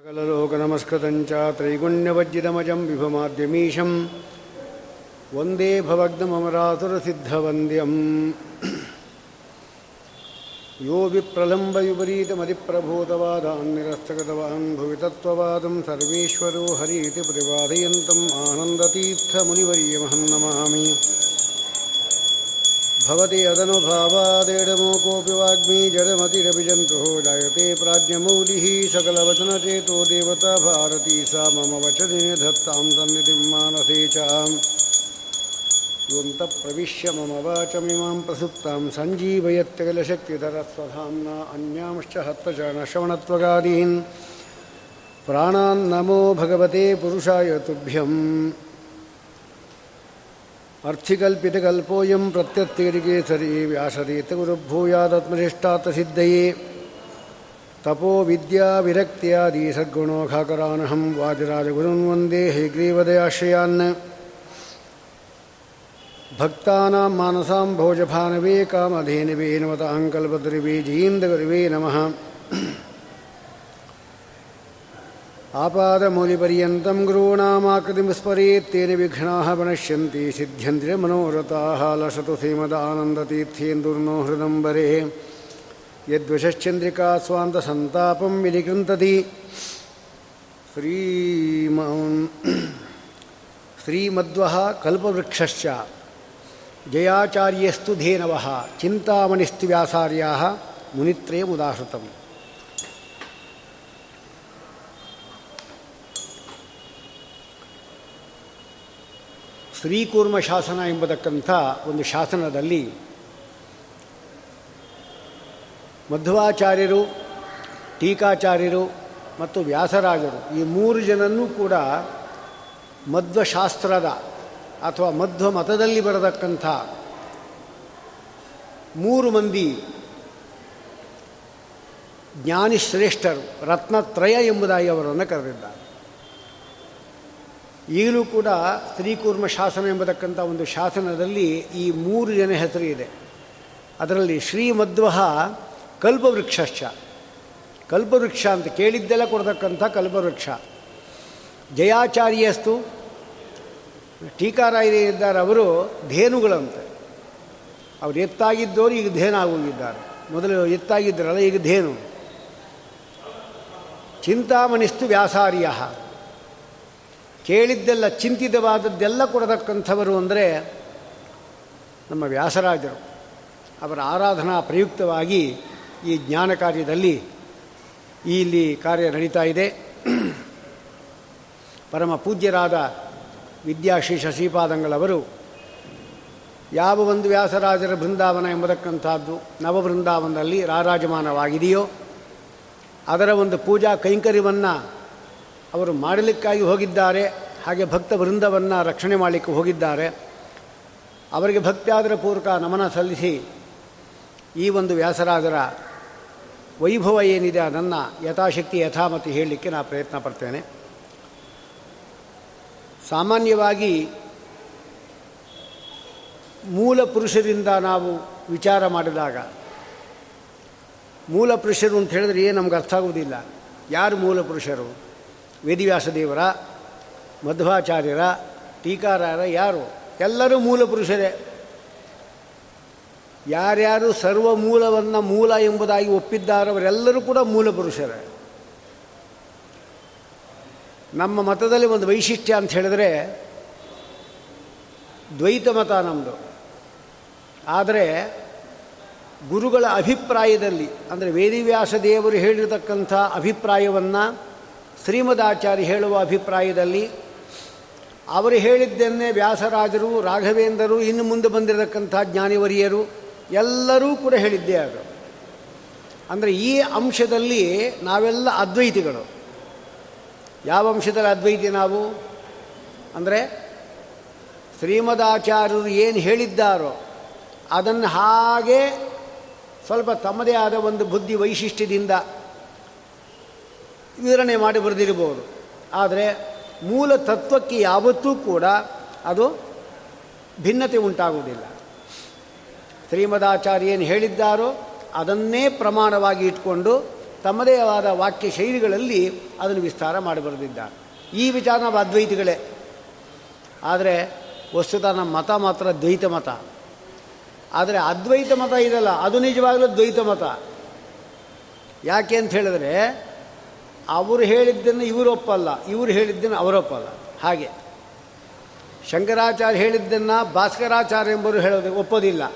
सकललोकनमस्कृतञ्च त्रैगुण्यवज्जितमजं विभमाद्यमीशं वन्दे भवग्नममरातुरसिद्धवन्द्यम् यो विप्रलम्बविपरीतमतिप्रभूतवादान् निरस्तगतवान् भुवि तत्त्ववादं सर्वेश्वरो हरीति प्रतिपादयन्तम् आनन्दतीर्थमुनिवर्यमहं नमामि भवति अदनुभावादेडमो कोऽपि वाग्मी जडमतिरपि जन्तुः जायते प्राज्ञमौलिः सकलवचनचेतो देवता भारती सा मम वचने धत्तां सन्निधिं मानसे च योऽन्तप्रविश्य मम वाचमिमां प्रसुप्तां सञ्जीवयत्यखिलशक्तिधरस्वधाम्ना अन्यांश्च हस्तचरणश्रवणत्वगादीन् प्राणान्नमो भगवते पुरुषाय तुभ्यम्। अर्थिकल्पितकल्पोऽयं प्रत्यत्तिरिकेसरी व्यासतीर्थगुरुभूयादत्मनिष्ठात्तसिद्धये तपो विद्याविरक्त्यादि सद्गुणोखाकरानहं वादिराजगुरुन् वंदे हैग्रीवदयाश्रयान् भक्तानां मानसां भोजभानवे कामधेनवे नमताङ्कल्पद्रिवे जयीन्द्रगुरुवे नमः। आपादमौलिपर्यन्तं गुरूणामाकृतिं तेन विघ्नाः प्रणश्यन्ति सिद्ध्यन्ति मनोरथाः लसतु श्रीमदानन्दतीर्थेन्दुर्नो हृदम्बरे यद्वशश्चन्द्रिका स्वान्तसन्तापं विनिकृन्तति। श्रीम श्रीमद्वः कल्पवृक्षश्च। जयाचार्यस्तु धेनवः चिन्तामणिस्तु व्यासार्याः मुनित्रयमुदाहृतम् ಶ್ರೀಕೂರ್ಮ ಶಾಸನ ಎಂಬತಕ್ಕಂಥ ಒಂದು ಶಾಸನದಲ್ಲಿ ಮಧ್ವಾಚಾರ್ಯರು, ಟೀಕಾಚಾರ್ಯರು ಮತ್ತು ವ್ಯಾಸರಾಜರು ಈ ಮೂರು ಜನನ್ನೂ ಕೂಡ ಮಧ್ವಶಾಸ್ತ್ರದ ಅಥವಾ ಮಧ್ವ ಮತದಲ್ಲಿ ಬರತಕ್ಕಂಥ ಮೂರು ಮಂದಿ ಜ್ಞಾನಿಶ್ರೇಷ್ಠರು ರತ್ನತ್ರಯ ಎಂಬುದಾಗಿ ಅವರನ್ನು ಕರೆದಿದ್ದಾರೆ. ಈಗಲೂ ಕೂಡ ಸ್ತ್ರೀಕೂರ್ಮ ಶಾಸನ ಎಂಬತಕ್ಕಂಥ ಒಂದು ಶಾಸನದಲ್ಲಿ ಈ ಮೂರು ಜನ ಹೆಸರು ಇದೆ. ಅದರಲ್ಲಿ ಶ್ರೀಮಧ್ವ ಕಲ್ಪವೃಕ್ಷಶ್ಚ. ಕಲ್ಪವೃಕ್ಷ ಅಂತ ಕೇಳಿದ್ದೆಲ್ಲ ಕೊಡತಕ್ಕಂಥ ಕಲ್ಪವೃಕ್ಷ. ಜಯಾಚಾರ್ಯಸ್ತು ಇದ್ದಾರೆ ಅವರು ಧೇನುಗಳಂತೆ. ಅವರು ಎತ್ತಾಗಿದ್ದವರು ಈಗ ಧೇನಾಗೋಗಿದ್ದಾರೆ ಮೊದಲು ಎತ್ತಾಗಿದ್ದರಲ್ಲ, ಈಗ ಧೇನು. ಚಿಂತಾಮಣಿಸ್ತು ವ್ಯಾಸಾರ್ಯ. ಕೇಳಿದ್ದೆಲ್ಲ ಚಿಂತಿತವಾದದ್ದೆಲ್ಲ ಕೊಡತಕ್ಕಂಥವರು ಅಂದರೆ ನಮ್ಮ ವ್ಯಾಸರಾಜರು. ಅವರ ಆರಾಧನಾ ಪ್ರಯುಕ್ತವಾಗಿ ಈ ಜ್ಞಾನ ಕಾರ್ಯದಲ್ಲಿ ಇಲ್ಲಿ ಕಾರ್ಯ ನಡೀತಾ ಇದೆ. ಪರಮ ಪೂಜ್ಯರಾದ ವಿದ್ಯಾಶ್ರೀ ಶಶಿಪಾದಂಗಳವರು ಯಾವ ಒಂದು ವ್ಯಾಸರಾಜರ ಬೃಂದಾವನ ಎಂಬತಕ್ಕಂಥದ್ದು ನವಬೃಂದಾವನದಲ್ಲಿ ರಾರಾಜಮಾನವಾಗಿದೆಯೋ, ಅದರ ಒಂದು ಪೂಜಾ ಕೈಂಕರ್ಯವನ್ನು ಅವರು ಮಾಡಲಿಕ್ಕಾಗಿ ಹೋಗಿದ್ದಾರೆ, ಹಾಗೆ ಭಕ್ತ ವೃಂದವನ್ನು ರಕ್ಷಣೆ ಮಾಡಲಿಕ್ಕೆ ಹೋಗಿದ್ದಾರೆ. ಅವರಿಗೆ ಭಕ್ತಿಯಾದರ ಪೂರ್ವಕ ನಮನ ಸಲ್ಲಿಸಿ, ಈ ಒಂದು ವ್ಯಾಸರಾಜರ ವೈಭವ ಏನಿದೆ ಅದನ್ನು ಯಥಾಶಕ್ತಿ, ಯಥಾಮತಿ ಹೇಳಲಿಕ್ಕೆ ನಾನು ಪ್ರಯತ್ನ ಪಡ್ತೇನೆ. ಸಾಮಾನ್ಯವಾಗಿ ಮೂಲ ಪುರುಷರಿಂದ ನಾವು ವಿಚಾರ ಮಾಡಿದಾಗ, ಮೂಲ ಪುರುಷರು ಅಂತ ಹೇಳಿದ್ರೆ ಏನು ನಮ್ಗೆ ಅರ್ಥ ಆಗುವುದಿಲ್ಲ. ಯಾರು ಮೂಲ ಪುರುಷರು? ವೇದಿವ್ಯಾಸದೇವರ ಮಧ್ವಾಚಾರ್ಯರ, ಟೀಕಾರಾರ ಯಾರು? ಎಲ್ಲರೂ ಮೂಲ ಪುರುಷರೇ. ಯಾರ್ಯಾರು ಸರ್ವ ಮೂಲವನ್ನು ಮೂಲ ಎಂಬುದಾಗಿ ಒಪ್ಪಿದ್ದಾರೋ ಅವರೆಲ್ಲರೂ ಕೂಡ ಮೂಲ ಪುರುಷರೇ. ನಮ್ಮ ಮತದಲ್ಲಿ ಒಂದು ವೈಶಿಷ್ಟ್ಯ ಅಂತ ಹೇಳಿದ್ರೆ, ದ್ವೈತ ಮತ ನಮ್ಮದು ಆದರೆ, ಗುರುಗಳ ಅಭಿಪ್ರಾಯದಲ್ಲಿ, ಅಂದರೆ ವೇದಿವ್ಯಾಸ ದೇವರು ಹೇಳಿರತಕ್ಕಂಥ ಅಭಿಪ್ರಾಯವನ್ನು ಶ್ರೀಮದಾಚಾರ್ಯ ಹೇಳುವ ಅಭಿಪ್ರಾಯದಲ್ಲಿ ಅವರು ಹೇಳಿದ್ದನ್ನೇ ವ್ಯಾಸರಾಜರು, ರಾಘವೇಂದ್ರರು, ಇನ್ನು ಮುಂದೆ ಬಂದಿರತಕ್ಕಂಥ ಜ್ಞಾನಿವರಿಯರು ಎಲ್ಲರೂ ಕೂಡ ಹೇಳಿದ್ದೆ ಅದು. ಅಂದರೆ ಈ ಅಂಶದಲ್ಲಿ ನಾವೆಲ್ಲ ಅದ್ವೈತಿಗಳು. ಯಾವ ಅಂಶದಲ್ಲಿ ಅದ್ವೈತಿ ನಾವು? ಅಂದರೆ ಶ್ರೀಮದಾಚಾರ್ಯರು ಏನು ಹೇಳಿದ್ದಾರೋ ಅದನ್ನು ಹಾಗೆ ಸ್ವಲ್ಪ ತಮ್ಮದೇ ಆದ ಒಂದು ಬುದ್ಧಿ ವೈಶಿಷ್ಟ್ಯದಿಂದ ವಿವರಣೆ ಮಾಡಿ ಬರೆದಿರಬಹುದು. ಆದರೆ ಮೂಲ ತತ್ವಕ್ಕೆ ಯಾವತ್ತೂ ಕೂಡ ಅದು ಭಿನ್ನತೆ ಉಂಟಾಗುವುದಿಲ್ಲ. ಶ್ರೀಮದಾಚಾರ್ಯ ಏನು ಹೇಳಿದ್ದಾರೋ ಅದನ್ನೇ ಪ್ರಮಾಣವಾಗಿ ಇಟ್ಕೊಂಡು ತಮ್ಮದೇ ಆದ ವಾಕ್ಯ ಶೈಲಿಗಳಲ್ಲಿ ಅದನ್ನು ವಿಸ್ತಾರ ಮಾಡಿ ಬರೆದಿದ್ದಾರೆ. ಈ ವಿಚಾರ ನಾವು ಅದ್ವೈತಿಗಳೇ. ಆದರೆ ವಸ್ತುತ ನಮ್ಮ ಮತ ಮಾತ್ರ ದ್ವೈತ ಮತ. ಆದರೆ ಅದ್ವೈತ ಮತ ಇದಲ್ಲ, ಅದು ನಿಜವಾಗಲೂ ದ್ವೈತ ಮತ. ಯಾಕೆ ಅಂತ ಹೇಳಿದ್ರೆ ಅವರು ಹೇಳಿದ್ದನ್ನು ಇವರೊಪ್ಪಲ್ಲ ಇವರು ಹೇಳಿದ್ದನ್ನು ಅವರೊಪ್ಪಲ್ಲ ಹಾಗೆ. ಶಂಕರಾಚಾರ್ಯ ಹೇಳಿದ್ದನ್ನು ಭಾಸ್ಕರಾಚಾರ್ಯ ಎಂಬರು ಹೇಳೋದು ಒಪ್ಪೋದಿಲ್ಲ.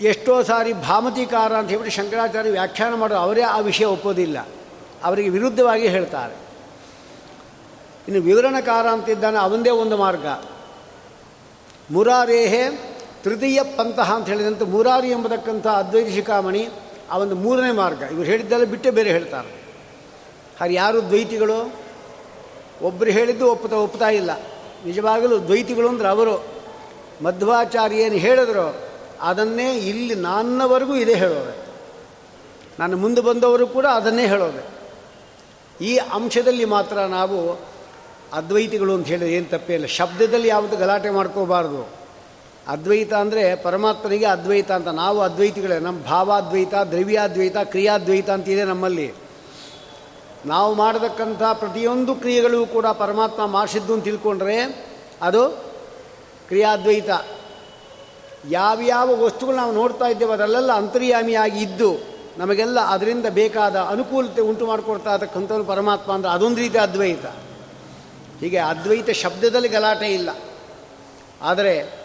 ಎಷ್ಟೋ ಸಾರಿ ಭಾಮತಿಕಾರ ಅಂತ ಹೇಳ್ಬಿಟ್ಟು ಶಂಕರಾಚಾರ್ಯ ವ್ಯಾಖ್ಯಾನ ಮಾಡೋ ಅವರೇ ಆ ವಿಷಯ ಒಪ್ಪೋದಿಲ್ಲ. ಅವರಿಗೆ ವಿರುದ್ಧವಾಗಿ ಹೇಳ್ತಾರೆ. ಇನ್ನು ವಿವರಣಕಾರ ಅಂತಿದ್ದಾನೆ ಅವಂದೇ ಒಂದು ಮಾರ್ಗ. ಮುರಾರೇಹೆ ತೃತೀಯ ಪಂತಹ ಅಂತ ಹೇಳಿದಂತೆ ಮುರಾರಿ ಎಂಬತಕ್ಕಂಥ ಅದ್ವೈತ ಶಿಖಾಮಣಿ ಆ ಒಂದು ಮೂರನೇ ಮಾರ್ಗ. ಇವರು ಹೇಳಿದ್ದೆಲ್ಲ ಬಿಟ್ಟೇ ಬೇರೆ ಹೇಳ್ತಾರೆ. ಹಾಗೆ ಯಾರು ದ್ವೈತಿಗಳು? ಒಬ್ಬರು ಹೇಳಿದ್ದು ಒಪ್ಪುತ್ತಾ ಒಪ್ತಾ ಇಲ್ಲ. ನಿಜವಾಗಲೂ ದ್ವೈತಿಗಳು ಅಂದ್ರೆ ಅವರು. ಮಧ್ವಾಚಾರ್ಯ ಏನು ಹೇಳಿದ್ರು, ಅದನ್ನೇ ಇಲ್ಲಿ ನನ್ನವರೆಗೂ ಇದೇ ಹೇಳೋದೆ ನಾನು ಮುಂದೆ ಬಂದವರು ಕೂಡ ಅದನ್ನೇ ಹೇಳೋದೆ ಈ ಅಂಶದಲ್ಲಿ ಮಾತ್ರ ನಾವು ಅದ್ವೈತಿಗಳು ಅಂತ ಹೇಳಿದ್ರೆ ಏನು ತಪ್ಪೇ ಇಲ್ಲ. ಶಬ್ದದಲ್ಲಿ ಯಾವುದು ಗಲಾಟೆ ಮಾಡ್ಕೋಬಾರ್ದು. ಅದ್ವೈತ ಅಂದರೆ ಪರಮಾತ್ಮನಿಗೆ ಅದ್ವೈತ ಅಂತ. ನಾವು ಅದ್ವೈತಿಗಳೇ. ನಮ್ಮ ಭಾವಾದ್ವೈತ, ದ್ರವ್ಯಾದ್ವೈತ, ಕ್ರಿಯಾದ್ವೈತ ಅಂತಿದೆ ನಮ್ಮಲ್ಲಿ. ನಾವು ಮಾಡತಕ್ಕಂಥ ಪ್ರತಿಯೊಂದು ಕ್ರಿಯೆಗಳು ಕೂಡ ಪರಮಾತ್ಮ ಮಾಡಿಸಿದ್ದು ಅಂತ ತಿಳ್ಕೊಂಡ್ರೆ ಅದು ಕ್ರಿಯಾದ್ವೈತ. ಯಾವ್ಯಾವ ವಸ್ತುಗಳು ನಾವು ನೋಡ್ತಾ ಇದ್ದೇವೆ ಅದರಲ್ಲೆಲ್ಲ ಅಂತರ್ಯಾಮಿಯಾಗಿ ಇದ್ದು ನಮಗೆಲ್ಲ ಅದರಿಂದ ಬೇಕಾದ ಅನುಕೂಲತೆ ಉಂಟು ಮಾಡಿಕೊಡ್ತಾ ಇರತಕ್ಕಂಥವ್ರು ಪರಮಾತ್ಮ ಅಂದರೆ ಅದೊಂದು ರೀತಿ ಅದ್ವೈತ. ಹೀಗೆ ಅದ್ವೈತ ಶಬ್ದದಲ್ಲಿ ಗಲಾಟೆ ಇಲ್ಲ. ಆದರೆ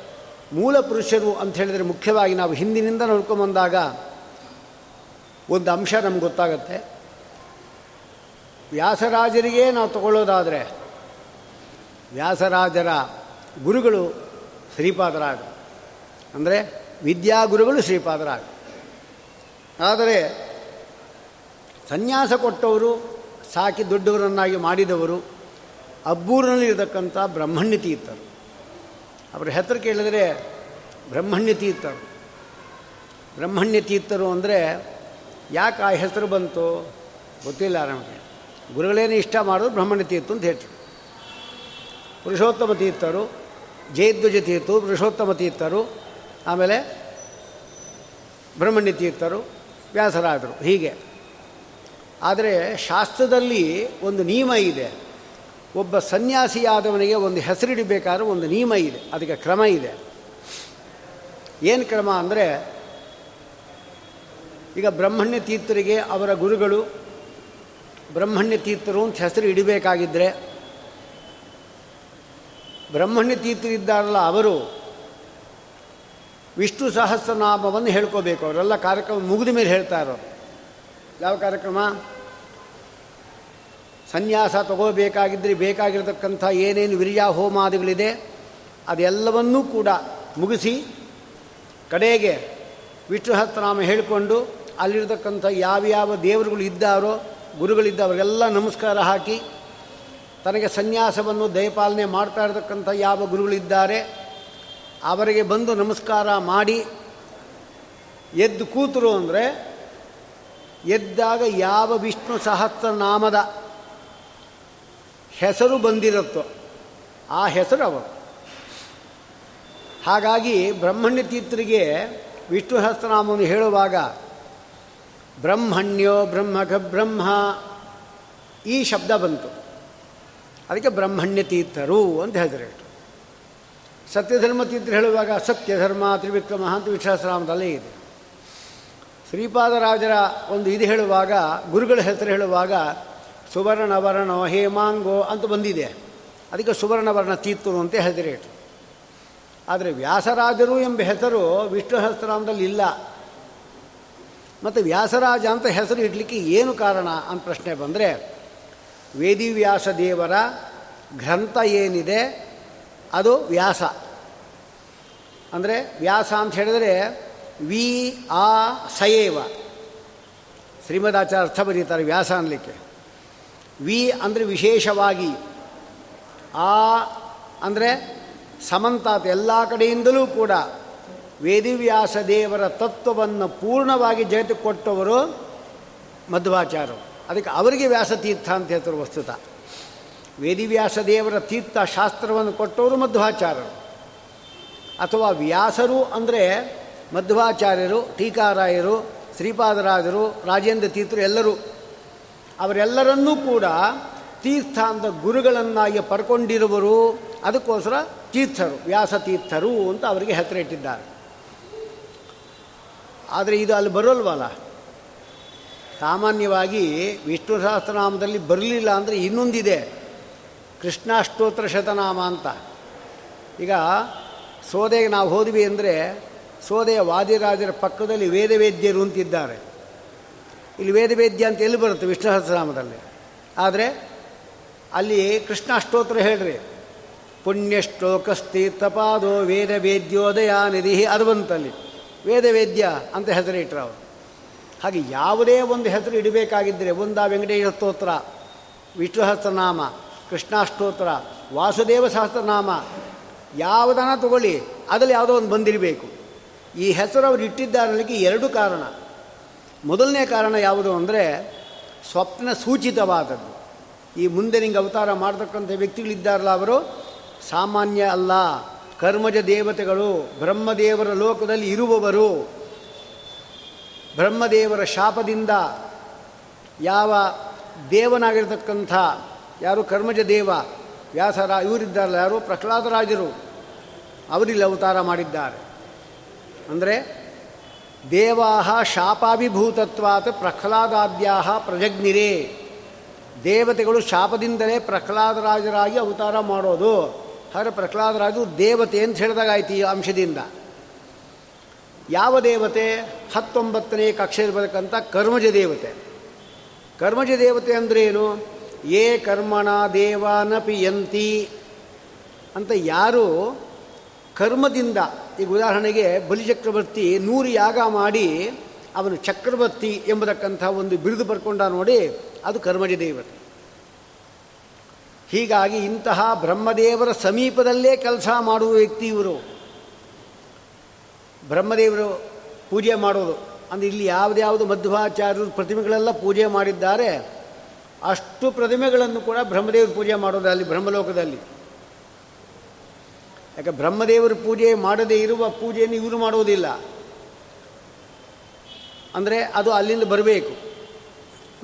ಮೂಲ ಪುರುಷರು ಅಂತ ಹೇಳಿದರೆ ಮುಖ್ಯವಾಗಿ ನಾವು ಹಿಂದಿನಿಂದ ನೋಡ್ಕೊಂಬಂದಾಗ ಒಂದು ಅಂಶ ನಮ್ಗೆ ಗೊತ್ತಾಗತ್ತೆ. ವ್ಯಾಸರಾಜರಿಗೆ ನಾವು ತಗೊಳ್ಳೋದಾದರೆ ವ್ಯಾಸರಾಜರ ಗುರುಗಳು ಶ್ರೀಪಾದರಾಗ. ಅಂದರೆ ವಿದ್ಯಾಗುರುಗಳು ಶ್ರೀಪಾದರಾಗ. ಆದರೆ ಸನ್ಯಾಸ ಕೊಟ್ಟವರು ಸಾಕಿ ದೊಡ್ಡವರನ್ನಾಗಿ ಮಾಡಿದವರು ಅಬ್ಬೂರಿನಲ್ಲಿರತಕ್ಕಂಥ ಬ್ರಹ್ಮಣ್ಯ ತೀರ್ಥರು ಅವರ ಹೆಸರು ಕೇಳಿದರೆ ಬ್ರಹ್ಮಣ್ಯ ತೀರ್ಥರು ಬ್ರಹ್ಮಣ್ಯ ತೀರ್ಥರು ಅಂದರೆ ಯಾಕೆ ಆ ಹೆಸರು ಬಂತು ಗೊತ್ತಿಲ್ಲ ನಮಗೆ. ಗುರುಗಳೇನು ಇಷ್ಟ ಮಾಡೋದು ಬ್ರಹ್ಮಣ ತೀರ್ಥ ಅಂತ ಹೇಳ್ತೀವಿ ಪುರುಷೋತ್ತಮ ತೀರ್ಥರು ಜಯಧ್ವಜ ತೀರ್ಥರು, ಪುರುಷೋತ್ತಮ ತೀರ್ಥರು, ಆಮೇಲೆ ಬ್ರಹ್ಮಣ್ಯ ತೀರ್ಥರು, ವ್ಯಾಸರಾದರು. ಹೀಗೆ. ಆದರೆ ಶಾಸ್ತ್ರದಲ್ಲಿ ಒಂದು ನಿಯಮ ಇದೆ. ಒಬ್ಬ ಸನ್ಯಾಸಿಯಾದವನಿಗೆ ಒಂದು ಹೆಸರಿಡಬೇಕಾದ್ರೆ ಒಂದು ನಿಯಮ ಇದೆ. ಅದಕ್ಕೆ ಕ್ರಮ ಇದೆ. ಏನು ಕ್ರಮ ಅಂದರೆ, ಈಗ ಬ್ರಹ್ಮಣ್ಯ ತೀರ್ಥರಿಗೆ ಅವರ ಗುರುಗಳು ಬ್ರಹ್ಮಣ್ಯ ತೀರ್ಥರು ಅಂತ ಹೆಸರು ಇಡಬೇಕಾಗಿದ್ದರೆ ಬ್ರಹ್ಮಣ್ಯ ತೀರ್ಥರಿದ್ದಾರಲ್ಲ ಅವರು, ವಿಷ್ಣು ಸಹಸ್ರನಾಮವನ್ನು ಹೇಳ್ಕೋಬೇಕು ಅವರೆಲ್ಲ ಕಾರ್ಯಕ್ರಮ ಮುಗಿದ ಮೇಲೆ ಹೇಳ್ತಾರೋ ಯಾವ ಕಾರ್ಯಕ್ರಮ? ಸನ್ಯಾಸ ತಗೋಬೇಕಾಗಿದ್ದರೆ ಬೇಕಾಗಿರತಕ್ಕಂಥ ಏನೇನು ವಿರ್ಯಾ ಹೋಮಾದಿಗಳಿದೆ, ಅದೆಲ್ಲವನ್ನೂ ಕೂಡ ಮುಗಿಸಿ ಕಡೆಗೆ ವಿಷ್ಣು ಸಹಸ್ರನಾಮ ಹೇಳಿಕೊಂಡು ಅಲ್ಲಿರತಕ್ಕಂಥ ಯಾವ್ಯಾವ ದೇವರುಗಳು ಇದ್ದಾರೋ ಗುರುಗಳಿದ್ದವರಿಗೆಲ್ಲ ನಮಸ್ಕಾರ ಹಾಕಿ ತನಗೆ ಸನ್ಯಾಸವನ್ನು ದಯಪಾಲನೆ ಮಾಡ್ತಾ ಇರತಕ್ಕಂಥ ಯಾವ ಗುರುಗಳಿದ್ದಾರೆ, ಅವರಿಗೆ ಬಂದು ನಮಸ್ಕಾರ ಮಾಡಿ, ಎದ್ದು ಕೂತರು ಅಂದರೆ ಎದ್ದಾಗ ಯಾವ ವಿಷ್ಣು ಸಹಸ್ರನಾಮದ ಹೆಸರು ಬಂದಿರುತ್ತೋ ಆ ಹೆಸರು ಅವರು. ಹಾಗಾಗಿ ಬ್ರಹ್ಮಣ್ಯ ತೀರ್ಥರಿಗೆ ವಿಷ್ಣು ಸಹಸ್ರನಾಮವನ್ನು ಹೇಳುವಾಗ ಬ್ರಹ್ಮಣ್ಯೋ ಬ್ರಹ್ಮಕ ಬ್ರಹ್ಮ. ಈ ಶಬ್ದ ಬಂತು. ಅದಕ್ಕೆ ಬ್ರಹ್ಮಣ್ಯ ತೀರ್ಥರು ಅಂತ ಹೇಳಿದ್ರು. ಸತ್ಯಧರ್ಮ ತೀರ್ಥರು ಹೇಳುವಾಗ ಸತ್ಯಧರ್ಮ ತ್ರಿವಿಕ್ರಮ ಅಂತ ವಿಶ್ವಾಸರಾಮದಲ್ಲೇ ಇದೆ. ಶ್ರೀಪಾದರಾಜರ ಒಂದು ಇದು ಹೇಳುವಾಗ, ಗುರುಗಳ ಹೆಸರು ಹೇಳುವಾಗ, ಸುವರ್ಣವರ್ಣೋ ಹೇಮಾಂಗೋ ಅಂತ ಬಂದಿದೆ. ಅದಕ್ಕೆ ಸುವರ್ಣವರ್ಣ ತೀರ್ಥರು ಅಂತ ಹೆಸರೇಟು ಆದರೆ ವ್ಯಾಸರಾಜರು ಎಂಬ ಹೆಸರು ವಿಷ್ಣು ಸಹಸ್ರನಾಮದಲ್ಲಿ ಇಲ್ಲ. ಮತ್ತು ವ್ಯಾಸರಾಜ ಅಂತ ಹೆಸರು ಇಡಲಿಕ್ಕೆ ಏನು ಕಾರಣ ಅಂತ ಪ್ರಶ್ನೆ ಬಂದರೆ, ವೇದಿವ್ಯಾಸ ದೇವರ ಗ್ರಂಥ ಏನಿದೆ, ಅದು ವ್ಯಾಸ. ಅಂದರೆ ವ್ಯಾಸ ಅಂತ ಹೇಳಿದರೆ, ವಿ ಆ ಸಯೇವ. ಶ್ರೀಮದಾಚಾರ್ಯ ಅರ್ಥ ಬರೀತಾರೆ ವ್ಯಾಸ ಅನ್ನಲಿಕ್ಕೆ ವಿ ಅಂದರೆ ವಿಶೇಷವಾಗಿ, ಆ ಅಂದರೆ ಸಮಂತಾತ್ ಎಲ್ಲ ಕಡೆಯಿಂದಲೂ ಕೂಡ ವೇದಿವ್ಯಾಸ ದೇವರ ತತ್ವವನ್ನು ಪೂರ್ಣವಾಗಿ ಜಗತ್ತಿಗೆ ಕೊಟ್ಟವರು ಮಧ್ವಾಚಾರ್ಯರು. ಅದಕ್ಕೆ ಅವರಿಗೆ ವ್ಯಾಸತೀರ್ಥ ಅಂತ ಹೇಳ್ತಾರೆ ವಸ್ತುತ. ವೇದಿವ್ಯಾಸ ದೇವರ ತೀರ್ಥ ಶಾಸ್ತ್ರವನ್ನು ಕೊಟ್ಟವರು ಮಧ್ವಾಚಾರ್ಯರು. ಅಥವಾ ವ್ಯಾಸರು ಅಂದರೆ ಮಧ್ವಾಚಾರ್ಯರು, ಟೀಕಾರಾಯರು, ಶ್ರೀಪಾದರಾಜರು, ರಾಜೇಂದ್ರ ತೀರ್ಥರು ಎಲ್ಲರೂ. ಅವರೆಲ್ಲರನ್ನೂ ಕೂಡ ತೀರ್ಥ ಅಂತ ಗುರುಗಳನ್ನಾಗಿ ಪಡ್ಕೊಂಡಿರುವರು. ಅದಕ್ಕೋಸ್ಕರ ತೀರ್ಥರು ವ್ಯಾಸ ತೀರ್ಥರು ಅಂತ ಅವರಿಗೆ ಹೆಸರು ಇಟ್ಟಿದ್ದಾರೆ ಆದರೆ ಇದು ಅಲ್ಲಿ ಬರೋಲ್ವಲ್ಲ? ಸಾಮಾನ್ಯವಾಗಿ ವಿಷ್ಣು ಸಹಸ್ರನಾಮದಲ್ಲಿ ಬರಲಿಲ್ಲ ಅಂದರೆ ಇನ್ನೊಂದಿದೆ. ಕೃಷ್ಣಾಷ್ಟೋತ್ರ ಶತನಾಮ ಅಂತ. ಈಗ ಸೋದೆಗೆ ನಾವು ಹೋದ್ವಿ ಅಂದರೆ ಸೋದೆಯ ವಾದಿರಾಜರ ಪಕ್ಕದಲ್ಲಿ ವೇದವೇದ್ಯರು ಅಂತಿದ್ದಾರೆ. ಇಲ್ಲಿ ವೇದವೇದ್ಯ ಅಂತ ಎಲ್ಲಿ ಬರುತ್ತೆ ವಿಷ್ಣು ಸಹಸ್ರನಾಮದಲ್ಲಿ? ಆದರೆ ಅಲ್ಲಿ ಕೃಷ್ಣ ಅಷ್ಟೋತ್ರ ಹೇಳ್ರಿ. ತಪಾದೋ ವೇದ ವೇದ್ಯೋದಯ ನಿಧಿ ಅದು ಬಂತಲ್ಲಿ. ವೇದವೇದ್ಯ ಅಂತ ಹೆಸರಿಟ್ರು ಅವರು. ಹಾಗೆ ಯಾವುದೇ ಒಂದು ಹೆಸರು ಇಡಬೇಕಾಗಿದ್ದರೆ ಒಂದ ವೆಂಕಟೇಶ ಸ್ತೋತ್ರ ವಿಷ್ಣು ಸಹಸ್ರನಾಮ ಕೃಷ್ಣಾಷ್ಟೋತ್ರ, ವಾಸುದೇವ ಸಹಸ್ರನಾಮ ಯಾವುದನ್ನ ತಗೊಳ್ಳಿ, ಅದರಲ್ಲಿ ಯಾವುದೋ ಒಂದು ಬಂದಿರಬೇಕು. ಈ ಹೆಸರು ಅವರು ಇಟ್ಟಿದ್ದಾರಲಿಕ್ಕೆ ಎರಡು ಕಾರಣ. ಮೊದಲನೇ ಕಾರಣ ಯಾವುದು ಅಂದರೆ ಸ್ವಪ್ನ ಸೂಚಿತವಾದದ್ದು. ಈ ಮುಂದೆ ನಿಂಗೆ ಅವತಾರ ಮಾಡತಕ್ಕಂಥ ವ್ಯಕ್ತಿಗಳಿದ್ದಾರಲ್ಲ ಅವರು, ಸಾಮಾನ್ಯ ಅಲ್ಲ. ಕರ್ಮಜ ದೇವತೆಗಳು ಬ್ರಹ್ಮದೇವರ ಲೋಕದಲ್ಲಿ ಇರುವವರು, ಬ್ರಹ್ಮದೇವರ ಶಾಪದಿಂದ ಯಾವ ದೇವನಾಗಿರ್ತಕ್ಕಂಥ ಯಾರು ಕರ್ಮಜ ದೇವ ವ್ಯಾಸರ ಇವರಿದ್ದಾರಲ್ಲ ಯಾರು? ಪ್ರಹ್ಲಾದರಾಜರು ಅವರಿಲ್ಲಿ ಅವತಾರ ಮಾಡಿದ್ದಾರೆ. ಅಂದರೆ ದೇವಾಹ ಶಾಪಾಭಿಭೂತತ್ವಾತ್ ಪ್ರಹ್ಲಾದಾದ್ಯಾ ಪ್ರಜಜ್ಞಿರೇ. ದೇವತೆಗಳು ಶಾಪದಿಂದಲೇ ಪ್ರಹ್ಲಾದರಾಜರಾಗಿ ಅವತಾರ ಮಾಡೋದು. ಹಾಗೆ ಪ್ರಹ್ಲಾದರಾಜು ದೇವತೆ ಅಂತ ಹೇಳಿದಾಗ ಆಯ್ತು ಈ ಅಂಶದಿಂದ. ಯಾವ ದೇವತೆ? ಹತ್ತೊಂಬತ್ತನೇ ಕಕ್ಷೆಯಲ್ಲಿ ಕರ್ಮಜ ದೇವತೆ. ಕರ್ಮಜ ದೇವತೆ ಅಂದ್ರೇನು? ಏ ಕರ್ಮಣ ದೇವಾನಪಿ ಯಂತಿ ಅಂತ ಯಾರು ಕರ್ಮದಿಂದ, ಈಗ ಉದಾಹರಣೆಗೆ ಬಲಿಚಕ್ರವರ್ತಿ ನೂರು ಯಾಗ ಮಾಡಿ ಅವನು ಚಕ್ರವರ್ತಿ ಎಂಬತಕ್ಕಂಥ ಒಂದು ಬಿರುದು ಬರ್ಕೊಂಡ ನೋಡಿ ಅದು ಕರ್ಮಜ ದೇವತೆ. ಹೀಗಾಗಿ ಇಂತಹ ಬ್ರಹ್ಮದೇವರ ಸಮೀಪದಲ್ಲೇ ಕೆಲಸ ಮಾಡುವ ವ್ಯಕ್ತಿ ಇವರು. ಬ್ರಹ್ಮದೇವರು ಪೂಜೆ ಮಾಡೋದು. ಅಂದರೆ ಇಲ್ಲಿ ಯಾವುದ್ಯಾವುದು ಮಧ್ವಾಚಾರ್ಯರು ಪ್ರತಿಮೆಗಳೆಲ್ಲ ಪೂಜೆ ಮಾಡಿದ್ದಾರೆ. ಅಷ್ಟು ಪ್ರತಿಮೆಗಳನ್ನು ಕೂಡ ಬ್ರಹ್ಮದೇವರು ಪೂಜೆ ಮಾಡೋದು ಅಲ್ಲಿ ಬ್ರಹ್ಮಲೋಕದಲ್ಲಿ. ಯಾಕೆ ಬ್ರಹ್ಮದೇವರು ಪೂಜೆ ಮಾಡದೇ ಇರುವ ಪೂಜೆಯನ್ನು ಇವರು ಮಾಡುವುದಿಲ್ಲ. ಅಂದರೆ ಅದು ಅಲ್ಲಿಂದ ಬರಬೇಕು.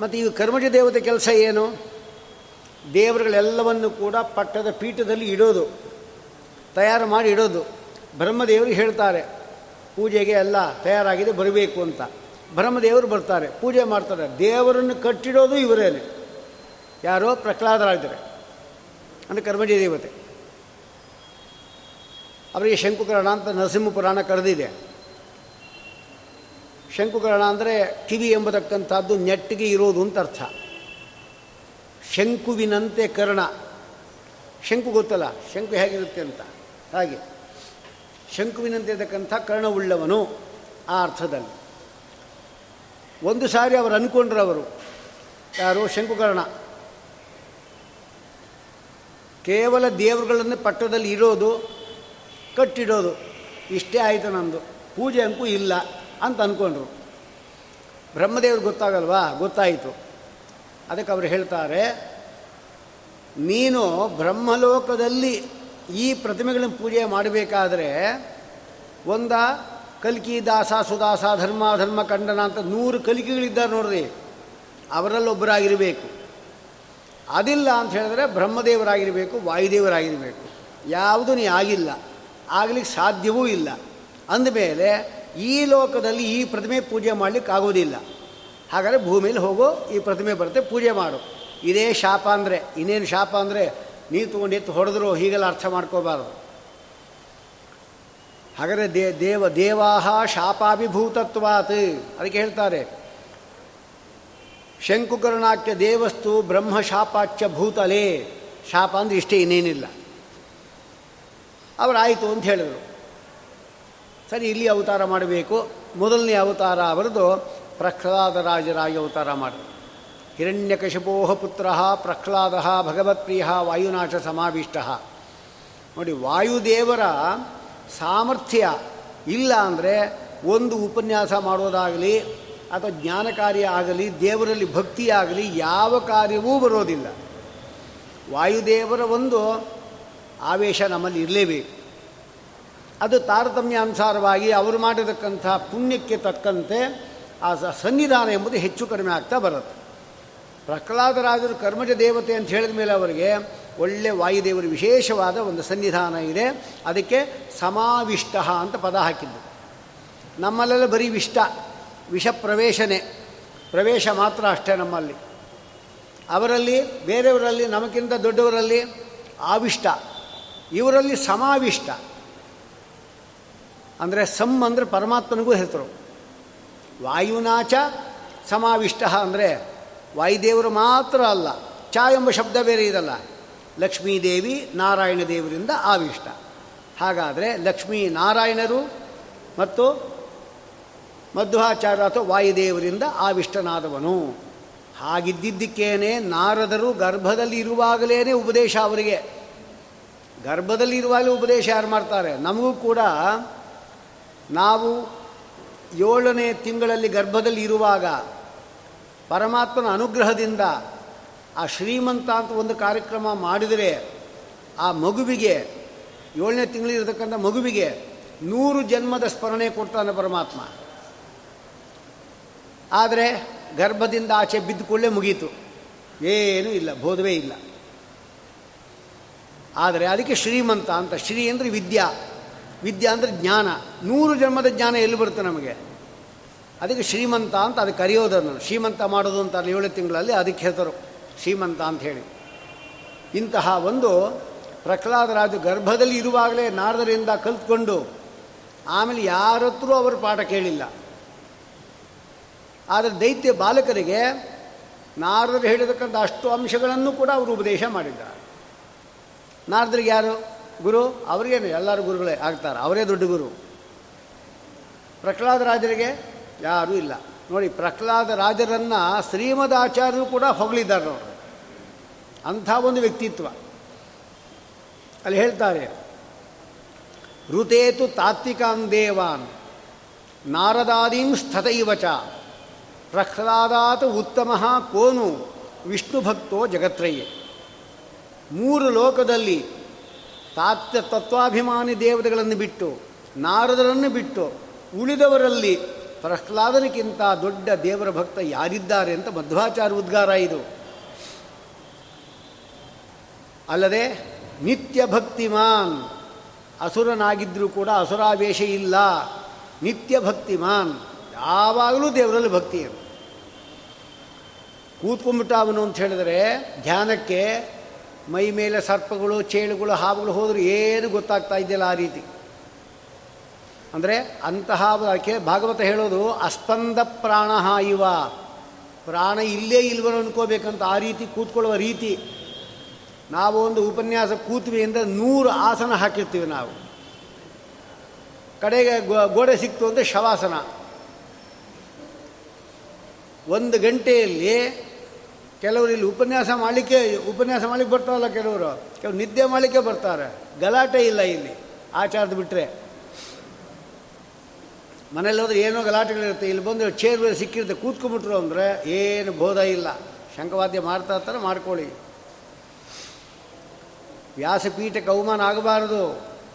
ಮತ್ತು ಈ ಕರ್ಮಜ ದೇವತೆ ಕೆಲಸ ಏನು? ದೇವರುಗಳೆಲ್ಲವನ್ನು ಕೂಡ ಪಟ್ಟದ ಪೀಠದಲ್ಲಿ ಇಡೋದು, ತಯಾರು ಮಾಡಿ ಇಡೋದು. ಬ್ರಹ್ಮದೇವರು ಹೇಳ್ತಾರೆ, ಪೂಜೆಗೆ ಎಲ್ಲ ತಯಾರಾಗಿದೆ, ಬರಬೇಕು ಅಂತ. ಬ್ರಹ್ಮದೇವರು ಬರ್ತಾರೆ, ಪೂಜೆ ಮಾಡ್ತಾರೆ. ದೇವರನ್ನು ಕಟ್ಟಿಡೋದು ಇವರೇನೆ. ಯಾರೋ ಪ್ರಹ್ಲಾದರಾಗಿದ್ದಾರೆ, ಅಂದರೆ ಕರ್ಮಜ ದೇವತೆ. ಅವರಿಗೆ ಶಂಕುಕರಣ ಅಂತ ನರಸಿಂಹ ಪುರಾಣ ಕರೆದಿದೆ. ಶಂಕುಕರಣ ಅಂದರೆ ಕಿವಿ ಎಂಬತಕ್ಕಂಥದ್ದು ನೆಟ್ಟಿಗೆ ಇರೋದು ಅಂತ ಅರ್ಥ. ಶಂಕುವಿನಂತೆ ಕರ್ಣ. ಶಂಕು ಗೊತ್ತಲ್ಲ? ಶಂಕು ಹೇಗಿರುತ್ತೆ ಅಂತ? ಹಾಗೆ. ಶಂಕುವಿನಂತೆ ಇರತಕ್ಕಂಥ ಕರ್ಣವುಳ್ಳವನು ಆ ಅರ್ಥದಲ್ಲಿ. ಒಂದು ಸಾರಿ ಅವರು ಅಂದ್ಕೊಂಡ್ರು ಅವರು ಯಾರು? ಶಂಕುಕರ್ಣ. ಕೇವಲ ದೇವರುಗಳನ್ನು ಪಟ್ಟದಲ್ಲಿ ಇರೋದು ಕಟ್ಟಿಡೋದು, ಇಷ್ಟೇ ಆಯಿತು ನಂದು ಪೂಜೆ ಅಂಕೂ ಇಲ್ಲ ಅಂತ ಅಂದ್ಕೊಂಡ್ರು ಬ್ರಹ್ಮದೇವ್ರಿಗೆ ಗೊತ್ತಾಗಲ್ವಾ? ಗೊತ್ತಾಯಿತು. ಅದಕ್ಕೆ ಅವರು ಹೇಳ್ತಾರೆ, ನೀನು ಬ್ರಹ್ಮಲೋಕದಲ್ಲಿ ಈ ಪ್ರತಿಮೆಗಳನ್ನು ಪೂಜೆ ಮಾಡಬೇಕಾದ್ರೆ ಒಂದ ಕಲ್ಕಿ ದಾಸ ಸುದಾಸ ಧರ್ಮ ಧರ್ಮ ಖಂಡನ ಅಂತ ನೂರು ಕಲಿಕೆಗಳಿದ್ದಾರೆ ನೋಡ್ರಿ ಅವರಲ್ಲೊಬ್ಬರಾಗಿರಬೇಕು ಅದಿಲ್ಲ ಅಂತ ಹೇಳಿದ್ರೆ ಬ್ರಹ್ಮದೇವರಾಗಿರಬೇಕು, ವಾಯುದೇವರಾಗಿರಬೇಕು. ಯಾವುದೂ ನೀ ಆಗಿಲ್ಲ, ಆಗಲಿಕ್ಕೆ ಸಾಧ್ಯವೂ ಇಲ್ಲ. ಅಂದಮೇಲೆ ಈ ಲೋಕದಲ್ಲಿ ಈ ಪ್ರತಿಮೆ ಪೂಜೆ ಮಾಡಲಿಕ್ಕೆ ಆಗೋದಿಲ್ಲ ಹಾಗಾದರೆ ಭೂಮಿಯಲ್ಲಿ ಹೋಗೋ, ಈ ಪ್ರತಿಮೆ ಬರುತ್ತೆ, ಪೂಜೆ ಮಾಡು. ಇದೇ ಶಾಪ ಅಂದರೆ, ಇನ್ನೇನು ಶಾಪ ಅಂದರೆ ನೀ ತೊಗೊಂಡು ಎತ್ತು ಹೊಡೆದ್ರು ಹೀಗೆಲ್ಲ ಅರ್ಥ ಮಾಡ್ಕೋಬಾರ್ದು. ಹಾಗಾದರೆ ದೇ, ದೇವ, ದೇವಾಹ ಶಾಪಾಭಿಭೂತತ್ವಾತ್ ಅದಕ್ಕೆ ಹೇಳ್ತಾರೆ. ಶಂಕುಕರ್ಣಾಖ್ಯ ದೇವಸ್ತು ಬ್ರಹ್ಮ ಶಾಪಾಚ್ಯ ಭೂತಲೇ. ಶಾಪ ಅಂದರೆ ಇಷ್ಟೇ ಇನ್ನೇನಿಲ್ಲ. ಅವರಾಯಿತು ಅಂತ ಹೇಳಿದರು. ಸರಿ, ಇಲ್ಲಿ ಅವತಾರ ಮಾಡಬೇಕು. ಮೊದಲನೇ ಅವತಾರ ಅವರದು ಪ್ರಹ್ಲಾದರಾಜರಾಗಿ ಅವತಾರ ಮಾಡಿ ಹಿರಣ್ಯಕಶಪೋಹ ಪುತ್ರ, ಪ್ರಹ್ಲಾದ, ಭಗವತ್ಪ್ರಿಯ, ವಾಯುನಾಶ ಸಮಾವಿಷ್ಟ. ನೋಡಿ, ವಾಯುದೇವರ ಸಾಮರ್ಥ್ಯ ಇಲ್ಲ ಅಂದರೆ ಒಂದು ಉಪನ್ಯಾಸ ಮಾಡೋದಾಗಲಿ ಅಥವಾ ಜ್ಞಾನ ಕಾರ್ಯ ಆಗಲಿ, ದೇವರಲ್ಲಿ ಭಕ್ತಿ ಆಗಲಿ ಯಾವ ಕಾರ್ಯವೂ ಬರೋದಿಲ್ಲ. ವಾಯುದೇವರ ಒಂದು ಆವೇಶ ನಮ್ಮಲ್ಲಿ ಇರಲೇಬೇಕು. ಅದು ತಾರತಮ್ಯ ಅನುಸಾರವಾಗಿ ಅವರು ಮಾಡಿರತಕ್ಕಂಥ ಪುಣ್ಯಕ್ಕೆ ತಕ್ಕಂತೆ ಆ ಸನ್ನಿಧಾನ ಎಂಬುದು ಹೆಚ್ಚು ಕಡಿಮೆ ಆಗ್ತಾ ಬರುತ್ತೆ. ಪ್ರಹ್ಲಾದರಾಜರು ಕರ್ಮಜ ದೇವತೆ ಅಂತ ಹೇಳಿದ ಮೇಲೆ ಅವರಿಗೆ ಒಳ್ಳೆ ವಾಯುದೇವರು ವಿಶೇಷವಾದ ಒಂದು ಸನ್ನಿಧಾನ ಇದೆ. ಅದಕ್ಕೆ ಸಮಾವಿಷ್ಟ ಅಂತ ಪದ ಹಾಕಿದ್ದು. ನಮ್ಮಲ್ಲೆಲ್ಲ ಬರೀ ವಿಷ್ಟ, ವಿಷ ಪ್ರವೇಶನೆ. ಪ್ರವೇಶ ಮಾತ್ರ ಅಷ್ಟೇ ನಮ್ಮಲ್ಲಿ. ಅವರಲ್ಲಿ, ಬೇರೆಯವರಲ್ಲಿ, ನಮಗಿಂತ ದೊಡ್ಡವರಲ್ಲಿ ಆವಿಷ್ಟ. ಇವರಲ್ಲಿ ಸಮಾವಿಷ್ಟ. ಅಂದರೆ ಸಮ್ ಅಂದರೆ ಪರಮಾತ್ಮನಿಗೂ ಹೆಸರು. ವಾಯುನಾಚ ಸಮಾವಿಷ್ಟ ಅಂದರೆ ವಾಯುದೇವರು ಮಾತ್ರ ಅಲ್ಲ, ಚ ಎಂಬ ಶಬ್ದ ಬೇರೆ ಇದಲ್ಲ. ಲಕ್ಷ್ಮೀದೇವಿ ನಾರಾಯಣ ದೇವರಿಂದ ಆವಿಷ್ಟ. ಹಾಗಾದರೆ ಲಕ್ಷ್ಮೀ ನಾರಾಯಣರು ಮತ್ತು ಮಧ್ವಾಚಾರ್ಯ ಅಥವಾ ವಾಯುದೇವರಿಂದ ಆವಿಷ್ಟನಾದವನು. ಹಾಗಿದ್ದಿದ್ದಕ್ಕೇನೆ ನಾರದರು ಗರ್ಭದಲ್ಲಿ ಇರುವಾಗಲೇ ಉಪದೇಶ ಅವರಿಗೆ. ಗರ್ಭದಲ್ಲಿ ಇರುವಾಗಲೇ ಉಪದೇಶ ಯಾರು ಮಾಡ್ತಾರೆ? ನಮಗೂ ಕೂಡ ನಾವು ಏಳನೇ ತಿಂಗಳಲ್ಲಿ ಗರ್ಭದಲ್ಲಿ ಇರುವಾಗ ಪರಮಾತ್ಮನ ಅನುಗ್ರಹದಿಂದ ಆ ಶ್ರೀಮಂತ ಅಂತ ಒಂದು ಕಾರ್ಯಕ್ರಮ ಮಾಡಿದರೆ ಆ ಮಗುವಿಗೆ, ಏಳನೇ ತಿಂಗಳಿರತಕ್ಕಂಥ ಮಗುವಿಗೆ ನೂರು ಜನ್ಮದ ಸ್ಮರಣೆ ಕೊಡ್ತಾನೆ ಪರಮಾತ್ಮ. ಆದರೆ ಗರ್ಭದಿಂದ ಆಚೆ ಬಿದ್ದುಕೊಳ್ಳೆ ಮುಗೀತು. ಏನೂ ಇಲ್ಲ, ಬೋಧವೇ ಇಲ್ಲ. ಆದರೆ ಅದಕ್ಕೆ ಶ್ರೀಮಂತ ಅಂತ, ಶ್ರೀ ಅಂದರೆ ವಿದ್ಯಾ. ವಿದ್ಯಾ ಅಂದರೆ ಜ್ಞಾನ. ನೂರು ಜನ್ಮದ ಜ್ಞಾನ ಎಲ್ಲಿ ಬರುತ್ತೆ ನಮಗೆ? ಅದಕ್ಕೆ ಶ್ರೀಮಂತ ಅಂತ ಅದು ಕರೆಯೋದನ್ನು. ಶ್ರೀಮಂತ ಮಾಡೋದು ಅಂತ ಏಳು ತಿಂಗಳಲ್ಲಿ ಅದಕ್ಕೆ ಹೆಸರು. ಶ್ರೀಮಂತ ಅಂತ ಹೇಳಿ. ಇಂತಹ ಒಂದು ಪ್ರಹ್ಲಾದರಾಜು ಗರ್ಭದಲ್ಲಿ ಇರುವಾಗಲೇ ನಾರದರಿಂದ ಕಲ್ತ್ಕೊಂಡು ಆಮೇಲೆ ಯಾರತ್ರೂ ಅವರು ಪಾಠ ಕೇಳಿಲ್ಲ. ಆದರೆ ದೈತ್ಯ ಬಾಲಕರಿಗೆ ನಾರದರು ಹೇಳಿದಕ್ಕಂಥ ಅಷ್ಟು ಅಂಶಗಳನ್ನು ಕೂಡ ಅವರು ಉಪದೇಶ ಮಾಡಿದ್ದಾರೆ. ನಾರದರಿಗೆ ಯಾರು? ಗುರು, ಅವ್ರಿಗೇನು? ಎಲ್ಲರೂ ಗುರುಗಳೇ ಆಗ್ತಾರೆ. ಅವರೇ ದೊಡ್ಡ ಗುರು. ಪ್ರಹ್ಲಾದ ರಾಜರಿಗೆ ಯಾರೂ ಇಲ್ಲ. ನೋಡಿ, ಪ್ರಹ್ಲಾದ ರಾಜರನ್ನು ಶ್ರೀಮದ್ ಆಚಾರ್ಯರು ಕೂಡ ಹೊಗಳಿದ್ದಾರೆ ಅವರು ಅಂಥ ಒಂದು ವ್ಯಕ್ತಿತ್ವ. ಅಲ್ಲಿ ಹೇಳ್ತಾರೆ, ಋತೇತು ತಾತ್ವಿಕಾನ್ ದೇವಾನ್, ನಾರದಾದೀಂ ಸ್ಥತೈವಚ, ಪ್ರಹ್ಲಾದಾತ್ ಉತ್ತಮ ಕೋನು ವಿಷ್ಣು ಭಕ್ತೋ ಜಗತ್ರಯ್ಯ ಮೂರು ಲೋಕದಲ್ಲಿ ತಾತ್ಯ ತತ್ವಾಭಿಮಾನಿ ದೇವತೆಗಳನ್ನು ಬಿಟ್ಟು, ನಾರದರನ್ನು ಬಿಟ್ಟು, ಉಳಿದವರಲ್ಲಿ ಪ್ರಹ್ಲಾದನಕ್ಕಿಂತ ದೊಡ್ಡ ದೇವರ ಭಕ್ತ ಯಾರಿದ್ದಾರೆ ಅಂತ ಮಧ್ವಾಚಾರ ಉದ್ಗಾರ ಇದು. ಅಲ್ಲದೆ ನಿತ್ಯ ಭಕ್ತಿಮಾನ್ ಅಸುರನಾಗಿದ್ದರೂ ಕೂಡ ಅಸುರಾವೇಶ ಇಲ್ಲ. ನಿತ್ಯ ಭಕ್ತಿಮಾನ್, ಯಾವಾಗಲೂ ದೇವರಲ್ಲಿ ಭಕ್ತಿ ಕೂತ್ಕೊಂಡ್ಬಿಟ್ಟ ಅವನು ಅಂತ ಹೇಳಿದರೆ ಧ್ಯಾನಕ್ಕೆ ಮೈ ಮೇಲೆ ಸರ್ಪಗಳು, ಚೇಳುಗಳು, ಹಾವುಗಳು ಹೋದರೂ ಏನು ಗೊತ್ತಾಗ್ತಾ ಇದೆಯಲ್ಲ ಆ ರೀತಿ. ಅಂದರೆ ಅಂತಹ ಅದಕ್ಕೆ ಭಾಗವತ ಹೇಳೋದು, ಅಸ್ಪಂದ ಪ್ರಾಣ ಇವ. ಪ್ರಾಣ ಇಲ್ಲೇ ಇಲ್ವನು ಅನ್ಕೋಬೇಕಂತ ಆ ರೀತಿ ಕೂತ್ಕೊಳ್ಳುವ ರೀತಿ. ನಾವು ಒಂದು ಉಪನ್ಯಾಸ ಕೂತ್ವಿ ಅಂದರೆ ನೂರು ಆಸನ ಹಾಕಿರ್ತೀವಿ ನಾವು. ಕಡೆಗೆ ಗೋಡೆ ಸಿಕ್ತು ಅಂದರೆ ಶವಾಸನ. ಒಂದು ಗಂಟೆಯಲ್ಲಿ ಕೆಲವರು ಇಲ್ಲಿ ಉಪನ್ಯಾಸ ಮಾಡಲಿಕ್ಕೆ ಉಪನ್ಯಾಸ ಮಾಡಲಿಕ್ಕೆ ಬರ್ತಾರಲ್ಲ ಕೆಲವರು. ಕೆಲವು ನಿದ್ದೆ ಮಾಡಲಿಕ್ಕೆ ಬರ್ತಾರೆ. ಗಲಾಟೆ ಇಲ್ಲ ಇಲ್ಲಿ, ಆಚಾರದ ಬಿಟ್ಟರೆ ಮನೇಲಿ ಹೋದ್ರೆ ಏನೋ ಗಲಾಟೆಗಳಿರುತ್ತೆ ಇಲ್ಲಿ ಬಂದು ಚೇರ್ ಮೇಲೆ ಸಿಕ್ಕಿರುತ್ತೆ, ಕೂತ್ಕೊಂಡ್ಬಿಟ್ರು ಅಂದರೆ ಏನು ಬೋಧ ಇಲ್ಲ. ಶಂಕವಾದ್ಯ ಮಾಡ್ತಾ ಇರ್ತಾರೆ, ಮಾಡ್ಕೊಳ್ಳಿ. ವ್ಯಾಸಪೀಠಕ್ಕೆ ಅವಮಾನ ಆಗಬಾರದು.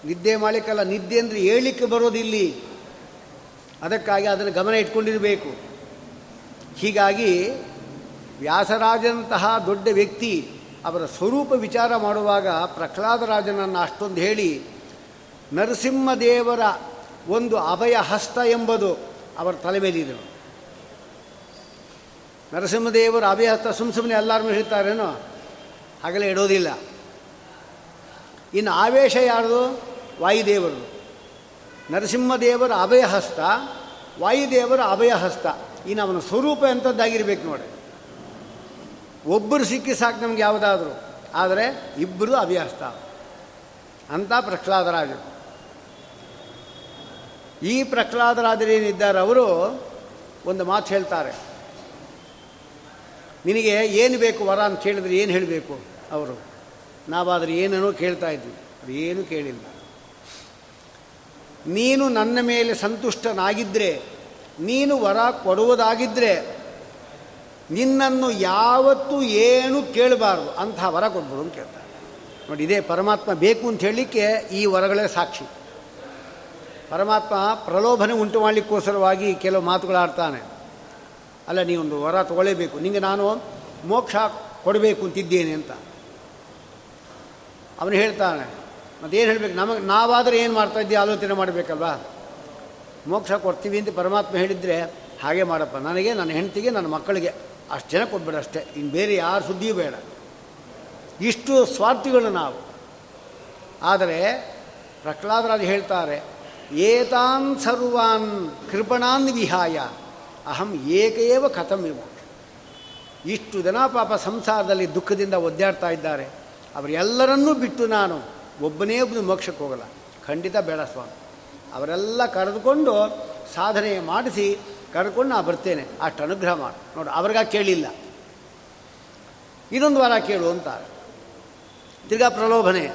ನಿದ್ದೆ ಮಾಡಲಿಕ್ಕಲ್ಲ, ನಿದ್ದೆ ಅಂದರೆ ಹೇಳಲಿಕ್ಕೆ ಬರೋದಿಲ್ಲಿ ಅದಕ್ಕಾಗಿ ಅದನ್ನು ಗಮನ ಇಟ್ಕೊಂಡಿರಬೇಕು. ಹೀಗಾಗಿ ವ್ಯಾಸರಾಜನಂತಹ ದೊಡ್ಡ ವ್ಯಕ್ತಿ ಅವರ ಸ್ವರೂಪ ವಿಚಾರ ಮಾಡುವಾಗ ಪ್ರಹ್ಲಾದರಾಜನನ್ನು ಅಷ್ಟೊಂದು ಹೇಳಿ, ನರಸಿಂಹದೇವರ ಒಂದು ಅಭಯ ಹಸ್ತ ಎಂಬುದು ಅವರ ತಲೆ ಮೇಲಿದೆ ನರಸಿಂಹದೇವರ ಅಭಯ ಹಸ್ತ ಸುಮ್ಮ ಸುಮ್ಮನೆ ಎಲ್ಲರೂ ಹೇಳ್ತಾರೇನೋ? ಹಾಗೆಲ್ಲ ಇಡೋದಿಲ್ಲ ಇನ್ನು ಆವೇಶ ಯಾರ್ದು? ವಾಯುದೇವರು. ನರಸಿಂಹದೇವರ ಅಭಯ ಹಸ್ತ, ವಾಯುದೇವರ ಅಭಯ ಹಸ್ತ. ಇನ್ನು ಅವನ ಸ್ವರೂಪ ಎಂಥದ್ದಾಗಿರ್ಬೇಕು ನೋಡಿ ಒಬ್ಬರು ಸಿಕ್ಕಿ ಸಾಕು ನಮ್ಗೆ ಯಾವುದಾದ್ರೂ. ಆದರೆ ಇಬ್ಬರು ಅಭ್ಯಾಸ್ತ. ಅಂತ ಪ್ರಹ್ಲಾದರಾಜರು. ಈ ಪ್ರಹ್ಲಾದರಾಜರೇನಿದ್ದಾರೆ ಅವರು? ಒಂದು ಮಾತು ಹೇಳ್ತಾರೆ. ನಿನಗೆ ಏನು ಬೇಕು ವರ ಅಂತ ಕೇಳಿದ್ರೆ ಏನು ಹೇಳಬೇಕು ಅವರು? ನಾವಾದರೆ ಏನೇನೋ ಕೇಳ್ತಾ ಇದ್ವಿ. ಅದು ಏನು ಕೇಳಿಲ್ಲ. ನೀನು ನನ್ನ ಮೇಲೆ ಸಂತುಷ್ಟನಾಗಿದ್ದರೆ ನೀನು ವರ ಕೊಡುವುದಾಗಿದ್ದರೆ ನಿನ್ನನ್ನು ಯಾವತ್ತೂ ಏನು ಕೇಳಬಾರ್ದು ಅಂತಹ ವರ ಕೊಡ್ಬೋದು ಅಂತ ಕೇಳ್ತಾರೆ. ನೋಡಿ, ಇದೇ ಪರಮಾತ್ಮ ಬೇಕು ಅಂತ ಹೇಳಲಿಕ್ಕೆ ಈ ವರಗಳೇ ಸಾಕ್ಷಿ. ಪರಮಾತ್ಮ ಪ್ರಲೋಭನೆ ಉಂಟು ಮಾಡಲಿಕ್ಕೋಸ್ಕರವಾಗಿ ಕೆಲವು ಮಾತುಗಳಾಡ್ತಾನೆ ಅಲ್ಲ, ನೀವೊಂದು ವರ ತಗೊಳ್ಳೇಬೇಕು ನಿಮಗೆ ನಾನು ಮೋಕ್ಷ ಕೊಡಬೇಕು ಅಂತಿದ್ದೇನೆ ಅಂತ. ಅವನು ಹೇಳ್ತಾನೆ, ಮತ್ತೇನು ಹೇಳಬೇಕು? ನಮಗೆ, ನಾವಾದರೆ ಏನು ಮಾಡ್ತಾ ಇದ್ದೀವಿ ಆಲೋಚನೆ ಮಾಡಬೇಕಲ್ವಾ? ಮೋಕ್ಷ ಕೊಡ್ತೀವಿ ಅಂತ ಪರಮಾತ್ಮ ಹೇಳಿದರೆ ಹಾಗೆ ಮಾಡಪ್ಪ. ನನಗೆ, ನನ್ನ ಹೆಂಡತಿಗೆ, ನನ್ನ ಮಕ್ಕಳಿಗೆ. ಅಷ್ಟು ಜನ ಕೊಟ್ಬೇಡ ಅಷ್ಟೇ ಇನ್ನು ಬೇರೆ ಯಾರ ಸುದ್ದಿಯೂ ಬೇಡ. ಇಷ್ಟು ಸ್ವಾರ್ಥಿಗಳು ನಾವು. ಆದರೆ ಪ್ರಹ್ಲಾದರಾಜ್ ಹೇಳ್ತಾರೆ ಏತಾನ್ ಸರ್ವಾನ್ ಕೃಪಣಾನ್ ವಿಹಾಯ, ಅಹಂ ಏಕೇವ ಕಥಮಿವು ಇಷ್ಟು ಜನ ಪಾಪ ಸಂಸಾರದಲ್ಲಿ ದುಃಖದಿಂದ ಒದ್ದಾಡ್ತಾ ಇದ್ದಾರೆ. ಅವರೆಲ್ಲರನ್ನೂ ಬಿಟ್ಟು ನಾನು ಒಬ್ಬನೇ ಒಬ್ಬನು ಮೋಕ್ಷಕ್ಕೆ ಹೋಗಲ್ಲ. ಖಂಡಿತ ಬೇಡ ಸ್ವಾಮಿ. ಅವರೆಲ್ಲ ಕರೆದುಕೊಂಡು ಸಾಧನೆ ಮಾಡಿಸಿ ಕರೆದುಕೊಂಡು ನಾನು ಬರ್ತೇನೆ. ಅಷ್ಟು ಅನುಗ್ರಹ ಮಾಡಿ. ನೋಡಿ, ಅವ್ರಿಗ ಕೇಳಿಲ್ಲ. ಇದೊಂದು ವಾರ ಕೇಳು ಅಂತ. ತಿರ್ಗಾ ಪ್ರಲೋಭನೆ.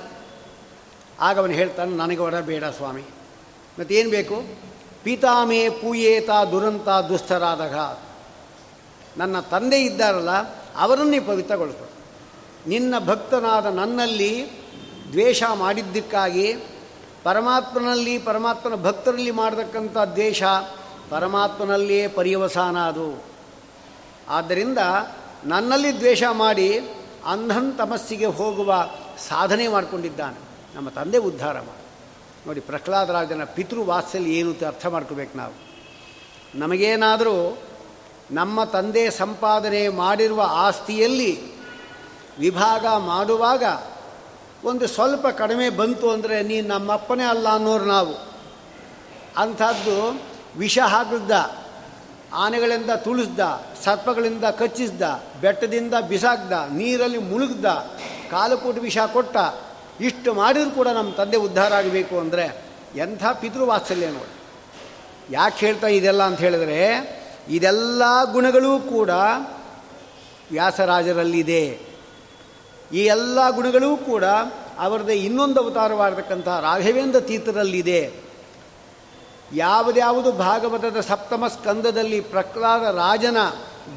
ಆಗ ಅವನು ಹೇಳ್ತಾನೆ, ನನಗೆ ವರ ಬೇಡ ಸ್ವಾಮಿ. ಮತ್ತೇನು ಬೇಕು? ಪೀತಾಮೇ ಪೂಯೇತ ದುರಂತ ದುಸ್ತರಾದಾಗ ನನ್ನ ತಂದೆ ಇದ್ದಾರಲ್ಲ, ಅವರನ್ನೇ ಪವಿತ್ರಗೊಳಿಸು. ನಿನ್ನ ಭಕ್ತನಾದ ನನ್ನಲ್ಲಿ ದ್ವೇಷ ಮಾಡಿದ್ದಕ್ಕಾಗಿ, ಪರಮಾತ್ಮನಲ್ಲಿ, ಪರಮಾತ್ಮನ ಭಕ್ತರಲ್ಲಿ ಮಾಡತಕ್ಕಂಥ ದ್ವೇಷ ಪರಮಾತ್ಮನಲ್ಲಿಯೇ ಪರ್ಯವಸಾನ ಅದು ಆದ್ದರಿಂದ ನನ್ನಲ್ಲಿ ದ್ವೇಷ ಮಾಡಿ ಅಂಧನ್ ತಮಸ್ಸಿಗೆ ಹೋಗುವ ಸಾಧನೆ ಮಾಡಿಕೊಂಡಿದ್ದಾನೆ. ನಮ್ಮ ತಂದೆ ಉದ್ಧಾರ ಮಾಡಿ. ನೋಡಿ ಪ್ರಹ್ಲಾದರಾಜನ ಪಿತೃವಾತ್ಸಲ್ಯ ಏನು ಅರ್ಥ ಮಾಡ್ಕೋಬೇಕು ನಾವು. ನಮಗೇನಾದರೂ ನಮ್ಮ ತಂದೆ ಸಂಪಾದನೆ ಮಾಡಿರುವ ಆಸ್ತಿಯಲ್ಲಿ ವಿಭಾಗ ಮಾಡುವಾಗ ಒಂದು ಸ್ವಲ್ಪ ಕಡಿಮೆ ಬಂತು ಅಂದರೆ ನೀನು ನಮ್ಮಪ್ಪನೇ ಅಲ್ಲ ಅನ್ನೋರು ನಾವು. ಅಂಥದ್ದು ವಿಷ ಹಾಕಿದ್ದ, ಆನೆಗಳಿಂದ ತುಳಿಸ್ದ, ಸರ್ಪಗಳಿಂದ ಕಚ್ಚಿಸ್ದ, ಬೆಟ್ಟದಿಂದ ಬಿಸಾಕ್ದ, ನೀರಲ್ಲಿ ಮುಳುಗ್ದ ಕಾಲಕೂಟ ವಿಷ ಕೊಟ್ಟ, ಇಷ್ಟು ಮಾಡಿದ್ರು ಕೂಡ ನಮ್ಮ ತಂದೆ ಉದ್ಧಾರ ಆಗಬೇಕು ಅಂದರೆ ಎಂಥ ಪಿತೃವಾತ್ಸಲ್ಯ ನೋಡಿ. ಯಾಕೆ ಹೇಳ್ತಾ ಇದೆಲ್ಲ ಅಂತ ಹೇಳಿದ್ರೆ, ಇದೆಲ್ಲ ಗುಣಗಳೂ ಕೂಡ ವ್ಯಾಸರಾಜರಲ್ಲಿದೆ. ಈ ಎಲ್ಲ ಗುಣಗಳೂ ಕೂಡ ಅವರದೇ ಇನ್ನೊಂದು ಅವತಾರವಾಗಿರ್ತಕ್ಕಂಥ ರಾಘವೇಂದ್ರ ತೀರ್ಥರಲ್ಲಿದೆ. ಯಾವುದ್ಯಾವುದು ಭಾಗವತದ ಸಪ್ತಮ ಸ್ಕಂದದಲ್ಲಿ ಪ್ರಹ್ಲಾದ ರಾಜನ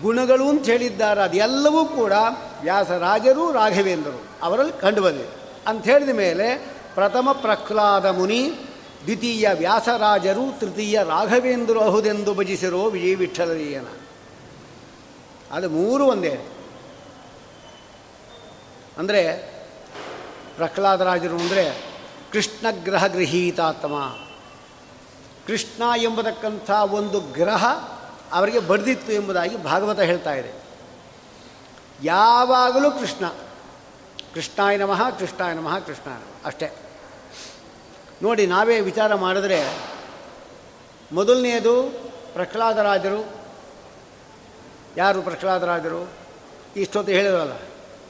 ಗುಣಗಳು ಅಂತ ಹೇಳಿದ್ದಾರೆ. ಅದೆಲ್ಲವೂ ಕೂಡ ವ್ಯಾಸರಾಜರು ರಾಘವೇಂದ್ರರು ಅವರಲ್ಲಿ ಕಂಡುಬಂದಿದೆ. ಅಂತ ಹೇಳಿದ ಮೇಲೆ ಪ್ರಥಮ ಪ್ರಹ್ಲಾದ ಮುನಿ, ದ್ವಿತೀಯ ವ್ಯಾಸರಾಜರು ತೃತೀಯ ರಾಘವೇಂದ್ರ ಅಹುದೆಂದು ಭಜಿಸಿರೋ ವಿಜಯ ವಿಠಲರೀಯನ ಅದು ಮೂರು ಒಂದೇ. ಅಂದರೆ ಪ್ರಹ್ಲಾದರಾಜರು ಅಂದರೆ ಕೃಷ್ಣ ಗ್ರಹ ಗೃಹೀತಾತ್ಮ. ಕೃಷ್ಣ ಎಂಬತಕ್ಕಂಥ ಒಂದು ಗ್ರಹ ಅವರಿಗೆ ಬರೆದಿತ್ತು ಎಂಬುದಾಗಿ ಭಾಗವತ ಹೇಳ್ತಾ ಇದೆ. ಯಾವಾಗಲೂ ಕೃಷ್ಣ, ಕೃಷ್ಣಾಯ ನಮಃ ಕೃಷ್ಣಾಯ ನಮಃ ಕೃಷ್ಣ ಅಷ್ಟೇ. ನೋಡಿ, ನಾವೇ ವಿಚಾರ ಮಾಡಿದ್ರೆ ಮೊದಲನೆಯದು ಪ್ರಹ್ಲಾದರಾಜರು ಯಾರು ಪ್ರಹ್ಲಾದರಾಜರು ಇಷ್ಟೊತ್ತು ಹೇಳಿದ್ರಲ್ಲ,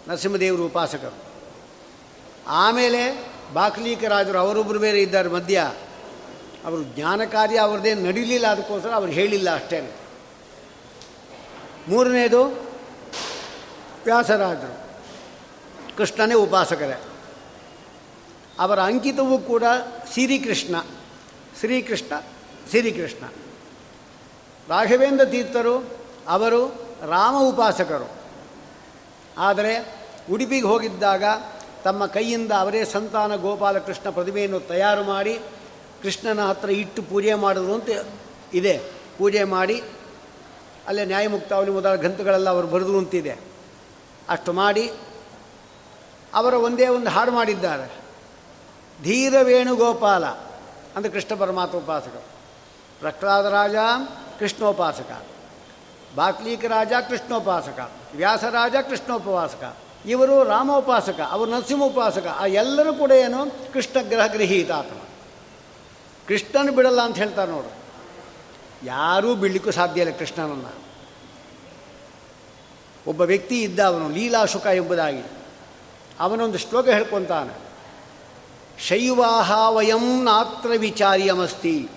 ನರಸಿಂಹದೇವರು ಉಪಾಸಕರು. ಆಮೇಲೆ ಬಾಕ್ಲೀಕರಾಜರು ಅವರೊಬ್ಬರು ಬೇರೆ ಇದ್ದಾರೆ ಮಧ್ಯ. ಅವರು ಜ್ಞಾನ ಕಾರ್ಯ ಅವ್ರದ್ದೇ ನಡೀಲಿಲ್ಲ ಅದಕ್ಕೋಸ್ಕರ ಅವ್ರು ಹೇಳಿಲ್ಲ ಅಷ್ಟೇ. ಮೂರನೇದು ವ್ಯಾಸರಾಜರು. ಕೃಷ್ಣನೇ ಉಪಾಸಕರೇ. ಅವರ ಅಂಕಿತವೂ ಕೂಡ ಶ್ರೀಕೃಷ್ಣ. ಶ್ರೀಕೃಷ್ಣ ಶ್ರೀಕೃಷ್ಣ. ರಾಘವೇಂದ್ರ ತೀರ್ಥರು, ಅವರು ರಾಮ ಉಪಾಸಕರು. ಆದರೆ ಉಡುಪಿಗೆ ಹೋಗಿದ್ದಾಗ ತಮ್ಮ ಕೈಯಿಂದ ಅವರೇ ಸಂತಾನ ಗೋಪಾಲಕೃಷ್ಣ ಪ್ರತಿಮೆಯನ್ನು ತಯಾರು ಮಾಡಿ ಕೃಷ್ಣನ ಹತ್ರ ಇಟ್ಟು ಪೂಜೆ ಮಾಡೋದು ಅಂತ ಇದೆ. ಪೂಜೆ ಮಾಡಿ, ಅಲ್ಲೇ ನ್ಯಾಯಮುಕ್ತಾವಲಿ ಮೊದಲ ಗ್ರಂಥಗಳೆಲ್ಲ ಅವರು ಬರೆದು ಅಂತಿದೆ. ಅಷ್ಟು ಮಾಡಿ, ಅವರ ಒಂದೇ ಒಂದು ಹಾಡು ಮಾಡಿದ್ದಾರೆ. ಧೀರ ವೇಣುಗೋಪಾಲ ಅಂದರೆ ಕೃಷ್ಣ ಪರಮಾತ್ಮ ಉಪಾಸಕ ಪ್ರಹ್ಲಾದ ರಾಜ ಕೃಷ್ಣೋಪಾಸಕ. ಬಾಕ್ಲೀಕ ರಾಜ ಕೃಷ್ಣೋಪಾಸಕ. ವ್ಯಾಸರಾಜ ಕೃಷ್ಣೋಪವಾಸಕ. ಇವರು ರಾಮೋಪಾಸಕ, ಅವರು ನರಸಿಂಹೋಪಾಸಕ. ಆ ಎಲ್ಲರೂ ಕೂಡ ಏನು ಕೃಷ್ಣ ಗ್ರಹ ಗೃಹೀತಾತ್ಮ. ಕೃಷ್ಣನ ಬಿಡಲ್ಲ ಅಂತ ಹೇಳ್ತಾರೆ ನೋಡು. ಯಾರೂ ಬಿಡಲಿಕ್ಕೂ ಸಾಧ್ಯ ಇಲ್ಲ ಕೃಷ್ಣನನ್ನು. ಒಬ್ಬ ವ್ಯಕ್ತಿ ಇದ್ದ ಅವನು ಲೀಲಾಶುಕ ಎಂಬುದಾಗಿ. ಅವನೊಂದು ಶ್ಲೋಕ ಹೇಳ್ಕೊತಾನೆ. ಶೈವಾಹ ವಯಂ ನಾತ್ರ ವಿಚಾರ್ಯಮಸ್ತಿ.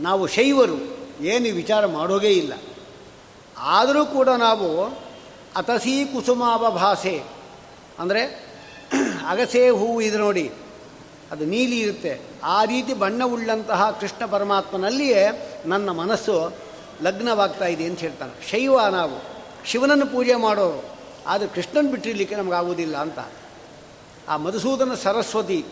ನಾವು ಶೈವರು, ಏನು ವಿಚಾರ ಮಾಡೋಗೇ ಇಲ್ಲ. ಆದರೂ ಕೂಡ ನಾವು ಅತಸೀ ಕುಸುಮಾವ ಭಾಷೆ ಅಂದರೆ ಅಗಸೆ ಹೂವು ಇದು ನೋಡಿ ಅದು ನೀಲಿ ಇರುತ್ತೆ. ಆ ರೀತಿ ಬಣ್ಣವುಳ್ಳಂತಹ ಕೃಷ್ಣ ಪರಮಾತ್ಮನಲ್ಲಿಯೇ ನನ್ನ ಮನಸ್ಸು ಲಗ್ನವಾಗ್ತಾ ಇದೆ ಅಂತ ಹೇಳ್ತಾನೆ ಶೈವ ನಾವು. ಶಿವನನ್ನು ಪೂಜೆ ಮಾಡೋರು. ಆದರೆ ಕೃಷ್ಣನ್ ಬಿಟ್ಟಿರಲಿಕ್ಕೆ ನಮಗಾಗುವುದಿಲ್ಲ ಅಂತ. ಆ ಮಧುಸೂದನ ಸರಸ್ವತಿ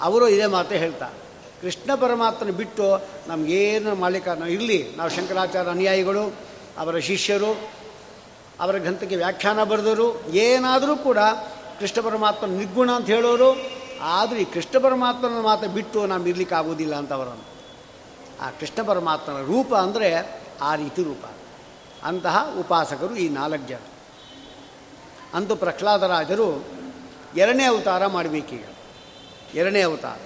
ಅವರು ಇದೇ ಮಾತೇ ಹೇಳ್ತಾರೆ. ಕೃಷ್ಣ ಪರಮಾತ್ಮನ ಬಿಟ್ಟು ನಮಗೇನು ಮಾಲೀಕ ನಾವು ಇರಲಿ, ನಾವು ಶಂಕರಾಚಾರ್ಯ ಅನುಯಾಯಿಗಳು, ಅವರ ಶಿಷ್ಯರು, ಅವರ ಗ್ರಂಥಕ್ಕೆ ವ್ಯಾಖ್ಯಾನ ಬರೆದರು ಏನಾದರೂ ಕೂಡ ಕೃಷ್ಣ ಪರಮಾತ್ಮ ನಿರ್ಗುಣ ಅಂತ ಹೇಳೋರು ಆದರೆ ಈ ಕೃಷ್ಣ ಪರಮಾತ್ಮನ ಮಾತ್ರ ಬಿಟ್ಟು ನಾವು ಇರ್ಲಿಕ್ಕೆ ಆಗೋದಿಲ್ಲ ಅಂತ ಅವರನ್ನು. ಆ ಕೃಷ್ಣ ಪರಮಾತ್ಮನ ರೂಪ ಅಂದರೆ ಆ ರೀತಿ ರೂಪ. ಅಂತಹ ಉಪಾಸಕರು ಈ ನಾಲ್ಕು ಜನ. ಅಂತೂ ಪ್ರಹ್ಲಾದರಾಜರು ಎರಡನೇ ಅವತಾರ ಮಾಡಬೇಕೀಗ. ಎರಡನೇ ಅವತಾರ.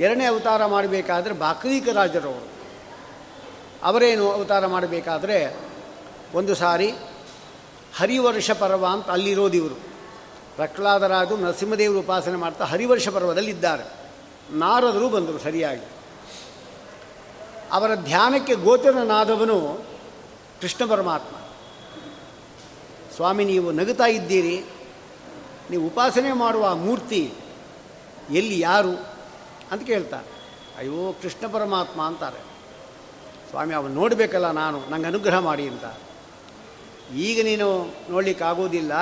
ಎರಡನೇ ಅವತಾರ ಮಾಡಬೇಕಾದ್ರೆ ಬಾಕ್ರೀಕ ರಾಜರವರು. ಅವರೇನು ಅವತಾರ ಮಾಡಬೇಕಾದ್ರೆ ಒಂದು ಸಾರಿ ಹರಿವರ್ಷ ಪರ್ವ ಅಂತ ಅಲ್ಲಿರೋದು ಇವರು ಪ್ರಹ್ಲಾದರಾಜು ನರಸಿಂಹದೇವರು ಉಪಾಸನೆ ಮಾಡ್ತಾ ಹರಿವರ್ಷ ಪರ್ವದಲ್ಲಿದ್ದಾರೆ ನಾರದರು ಬಂದರು ಸರಿಯಾಗಿ. ಅವರ ಧ್ಯಾನಕ್ಕೆ ಗೋಚರನಾದವನು ಕೃಷ್ಣ ಪರಮಾತ್ಮ. ಸ್ವಾಮಿ, ನೀವು ನಗುತ್ತಾ ಇದ್ದೀರಿ. ನೀವು ಉಪಾಸನೆ ಮಾಡುವ ಮೂರ್ತಿ ಎಲ್ಲಿ, ಯಾರು ಅಂತ ಕೇಳ್ತಾರೆ. ಅಯ್ಯೋ, ಕೃಷ್ಣ ಪರಮಾತ್ಮ ಅಂತಾರೆ. ಸ್ವಾಮಿ, ಅವನು ನೋಡಬೇಕಲ್ಲ ನಾನು, ನಂಗೆ ಅನುಗ್ರಹ ಮಾಡಿ ಅಂತ. ಈಗ ನೀನು ನೋಡಲಿಕ್ಕಾಗೋದಿಲ್ಲ.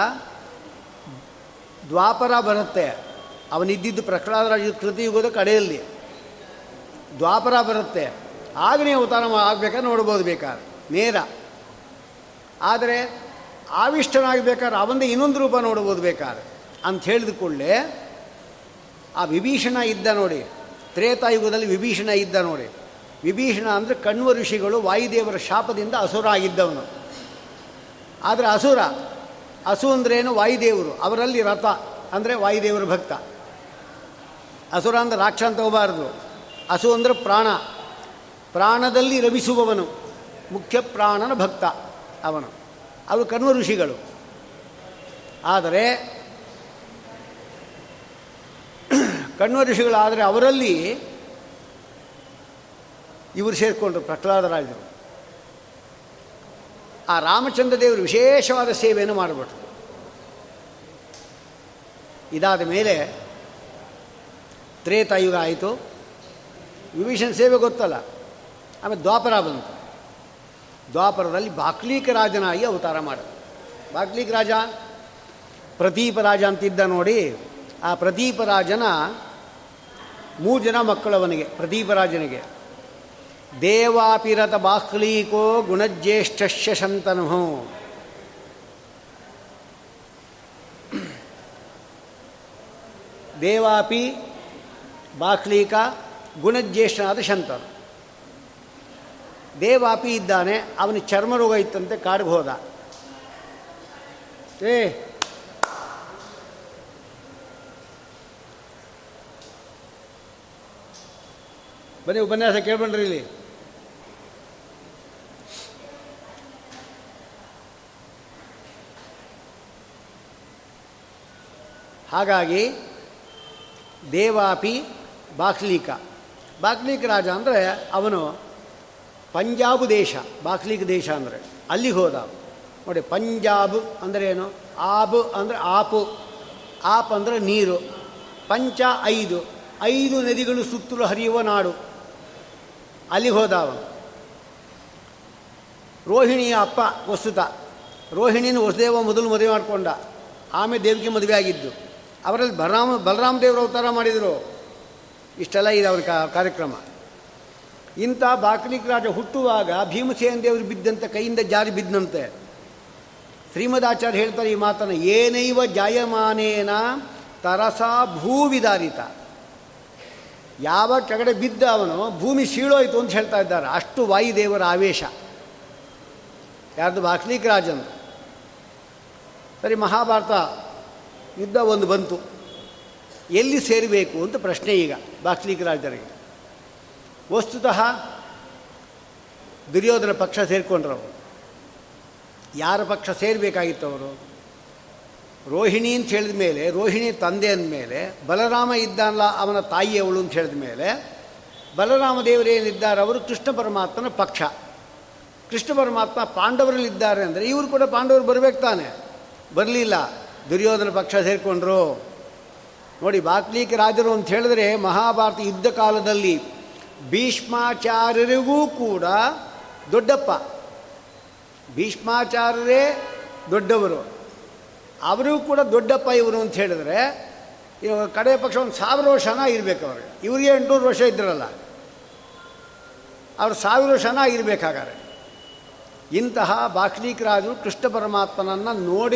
ದ್ವಾಪರ ಬರುತ್ತೆ ಅವನಿದ್ದಿದ್ದು ಪ್ರಖರಾಧರಾಜು ಕೃತಿ ಯುಗದ ಕಡೆಯಲ್ಲಿ. ದ್ವಾಪರ ಬರುತ್ತೆ ಆಗನೇ ಅವತಾರ ಆಗಬೇಕಾದ್ರೆ ನೋಡ್ಬೋದು ಬೇಕಾದ್ರೆ. ನೇರ. ಆದರೆ ಆವಿಷ್ಟನಾಗಬೇಕಾದ್ರೆ ಅವಂದೇ ಇನ್ನೊಂದು ರೂಪ ನೋಡ್ಬೋದು ಬೇಕಾದ್ರೆ. ಅಂತ ಹೇಳಿದ ಕೂಡಲೇ ಆ ವಿಭೀಷಣ ಇದ್ದ ನೋಡಿ. ತ್ರೇತಾಯುಗದಲ್ಲಿ ವಿಭೀಷಣ ಇದ್ದ ನೋಡಿ. ವಿಭೀಷಣ ಅಂದರೆ ಕಣ್ವ ಋಷಿಗಳು ವಾಯುದೇವರ ಶಾಪದಿಂದ ಅಸುರ ಆಗಿದ್ದವನು ಆದರೆ ಅಸುರ ಹಸು ಅಂದ್ರೇನು ವಾಯುದೇವರು. ಅವರಲ್ಲಿ ರಥ ಅಂದರೆ ವಾಯುದೇವರ ಭಕ್ತ. ಹಸುರ ಅಂದರೆ ರಾಕ್ಷ ಅಂತ ಹೋಗಬಾರ್ದು. ಹಸು ಅಂದರೆ ಪ್ರಾಣ. ಪ್ರಾಣದಲ್ಲಿ ರಮಿಸುವವನು. ಮುಖ್ಯ ಪ್ರಾಣನ ಭಕ್ತ ಅವನು. ಅವರು ಕಣ್ವ ಋಷಿಗಳು. ಆದರೆ ಕಣ್ವ ಋಷಿಗಳಾದರೆ ಅವರಲ್ಲಿ ಇವರು ಸೇರಿಕೊಂಡ್ರು ಪ್ರಹ್ಲಾದರಾಜರು ಆ ರಾಮಚಂದ್ರ ದೇವರು ವಿಶೇಷವಾದ ಸೇವೆಯನ್ನು ಮಾಡಿಬಿಟ್ರು. ಇದಾದ ಮೇಲೆ ತ್ರೇತಾಯುಗ ಆಯಿತು. ವಿಭೀಷಣ ಸೇವೆ ಗೊತ್ತಲ್ಲ. ಆಮೇಲೆ ದ್ವಾಪರ ಬಂತು. ದ್ವಾಪರದಲ್ಲಿ ಬಾಕ್ಲೀಕ ರಾಜನಾಗಿ ಅವತಾರ ಮಾಡ ಬಾಕ್ಲೀಕ ರಾಜ, ಪ್ರದೀಪ ರಾಜ ಅಂತಿದ್ದ ನೋಡಿ, ಆ ಪ್ರದೀಪ ರಾಜನ ಮೂರು ಜನ ಮಕ್ಕಳವನಿಗೆ ಪ್ರದೀಪ ರಾಜನಿಗೆ. ದೇವಾಪಿರತ ಬಾಹ್ಲೀಕೋ ಗುಣಜ್ಯೇಷ್ಠಶ್ಯ ಶಂತನು ದೇವಾಪಿ ಬಾಹ್ಲೀಕ ಗುಣಜ್ಯೇಷ್ಠನಾದ ಶಂತನು. ದೇವಾಪಿ ಇದ್ದಾನೆ, ಅವನ ಚರ್ಮರೋಗ ಇತ್ತಂತೆ ಕಾಡಿಗೆ ಹೋದ. ಏ, ಬನ್ನಿ ಉಪನ್ಯಾಸ ಕೇಳ್ಬಂಡ್ರಿ ಇಲ್ಲಿ. ಹಾಗಾಗಿ ದೇವಾಪಿ ಬಾಕ್ಲೀಕ. ಬಾಕ್ಲೀಕ ರಾಜ ಅಂದರೆ ಅವನು ಪಂಜಾಬ್ ದೇಶ, ಬಾಕ್ಲೀಕ ದೇಶ ಅಂದರೆ ಅಲ್ಲಿಗೆ ಹೋದ ನೋಡಿ, ಪಂಜಾಬ್ ಅಂದರೆ ಏನು? ಆಬ್ ಅಂದರೆ ಆಪು, ಆಪ್ ಅಂದರೆ ನೀರು, ಪಂಚ ಐದು ಐದು ನದಿಗಳು ಸುತ್ತಲೂ ಹರಿಯುವ ನಾಡು. ಅಲ್ಲಿಗೆ ಹೋದ ಅವನು. ರೋಹಿಣಿಯ ಅಪ್ಪ ವಸ್ತುತ ರೋಹಿಣಿನ ವಸುದೇವ ಮೊದಲು ಮದುವೆ ಮಾಡಿಕೊಂಡ, ಆಮೇಲೆ ದೇವಿಗೆ ಮದುವೆ ಆಗಿದ್ದು ಅವರಲ್ಲಿ ಬಲರಾಮ ಬಲರಾಮ ದೇವರು ಅವತಾರ ಮಾಡಿದರು. ಇಷ್ಟೆಲ್ಲ ಇದೆ ಅವರ ಕಾರ್ಯಕ್ರಮ. ಇಂಥ ಬಾಕ್ಲಿಕ್ ರಾಜ ಹುಟ್ಟುವಾಗ ಭೀಮಸೇನ ದೇವರು ಬಿದ್ದಂಥ ಕೈಯಿಂದ ಜಾರಿ ಬಿದ್ದಂತೆ ಶ್ರೀಮದಾಚಾರ್ಯ ಹೇಳ್ತಾರೆ ಈ ಮಾತನ್ನು, ಏನೈವ ಜಾಯಮಾನೇನ ತರಸ ಭೂವಿದಾರಿತ. ಯಾವ ಕೆಳಗಡೆ ಬಿದ್ದ ಅವನು, ಭೂಮಿ ಸೀಳೋಯ್ತು ಅಂತ ಹೇಳ್ತಾ ಇದ್ದಾರೆ. ಅಷ್ಟು ವಾಯುದೇವರ ಆವೇಶ. ಯಾರ್ದು? ಬಾಕ್ಲಿಕ್ ರಾಜನ್. ಸರಿ, ಮಹಾಭಾರತ ಯುದ್ಧ ಒಂದು ಬಂತು. ಎಲ್ಲಿ ಸೇರಬೇಕು ಅಂತ ಪ್ರಶ್ನೆ ಈಗ ಬಾಕ್ಲಿಕ್ ರಾಜರಿಗೆ ವಸ್ತುತಃ ದುರ್ಯೋಧನ ಪಕ್ಷ ಸೇರಿಕೊಂಡ್ರವರು. ಯಾರ ಪಕ್ಷ ಸೇರಬೇಕಾಗಿತ್ತು ಅವರು? ರೋಹಿಣಿ ಅಂತ ಹೇಳಿದ ಮೇಲೆ, ರೋಹಿಣಿ ತಂದೆ ಅಂದಮೇಲೆ ಬಲರಾಮ ಇದ್ದಲ್ಲ ಅವನ ತಾಯಿಯವಳು ಅಂತ ಹೇಳಿದ ಮೇಲೆ, ಬಲರಾಮ ದೇವರೇನಿದ್ದಾರೆ ಅವರು ಕೃಷ್ಣ ಪರಮಾತ್ಮನ ಪಕ್ಷ. ಕೃಷ್ಣ ಪರಮಾತ್ಮ ಪಾಂಡವರಲ್ಲಿದ್ದಾರೆ ಅಂದರೆ ಇವರು ಕೂಡ ಪಾಂಡವರು ಬರಬೇಕು ತಾನೆ. ಬರಲಿಲ್ಲ. ದುರ್ಯೋಧನ ಪಕ್ಷ ಸೇರಿಕೊಂಡ್ರು. ನೋಡಿ, ಬಾಕ್ಲೀಕ ರಾಜರು ಅಂತ ಹೇಳಿದ್ರೆ ಮಹಾಭಾರತ ಯುದ್ಧ ಕಾಲದಲ್ಲಿ ಭೀಷ್ಮಾಚಾರ್ಯರಿಗೂ ಕೂಡ ದೊಡ್ಡಪ್ಪ. ಭೀಷ್ಮಾಚಾರ್ಯರೇ ದೊಡ್ಡವರು. ಅವರಿಗೂ ಕೂಡ ದೊಡ್ಡಪ್ಪ ಇವರು ಅಂತ ಹೇಳಿದ್ರೆ, ಇವಾಗ ಕಡೆ ಪಕ್ಷ ಒಂದು ಸಾವಿರ ವರ್ಷನ ಇರಬೇಕು ಅವ್ರಿಗೆ. ಇವರಿಗೆ ಎಂಟುನೂರು ವರ್ಷ ಇದ್ರಲ್ಲ. ಅವ್ರು ಸಾವಿರ ವರ್ಷನ ಇರಬೇಕಾಗಾರೆ. ಇಂತಹ ಬಾಕ್ಲೀಕರಾಜರು ಕೃಷ್ಣ ಪರಮಾತ್ಮನನ್ನು ನೋಡಿ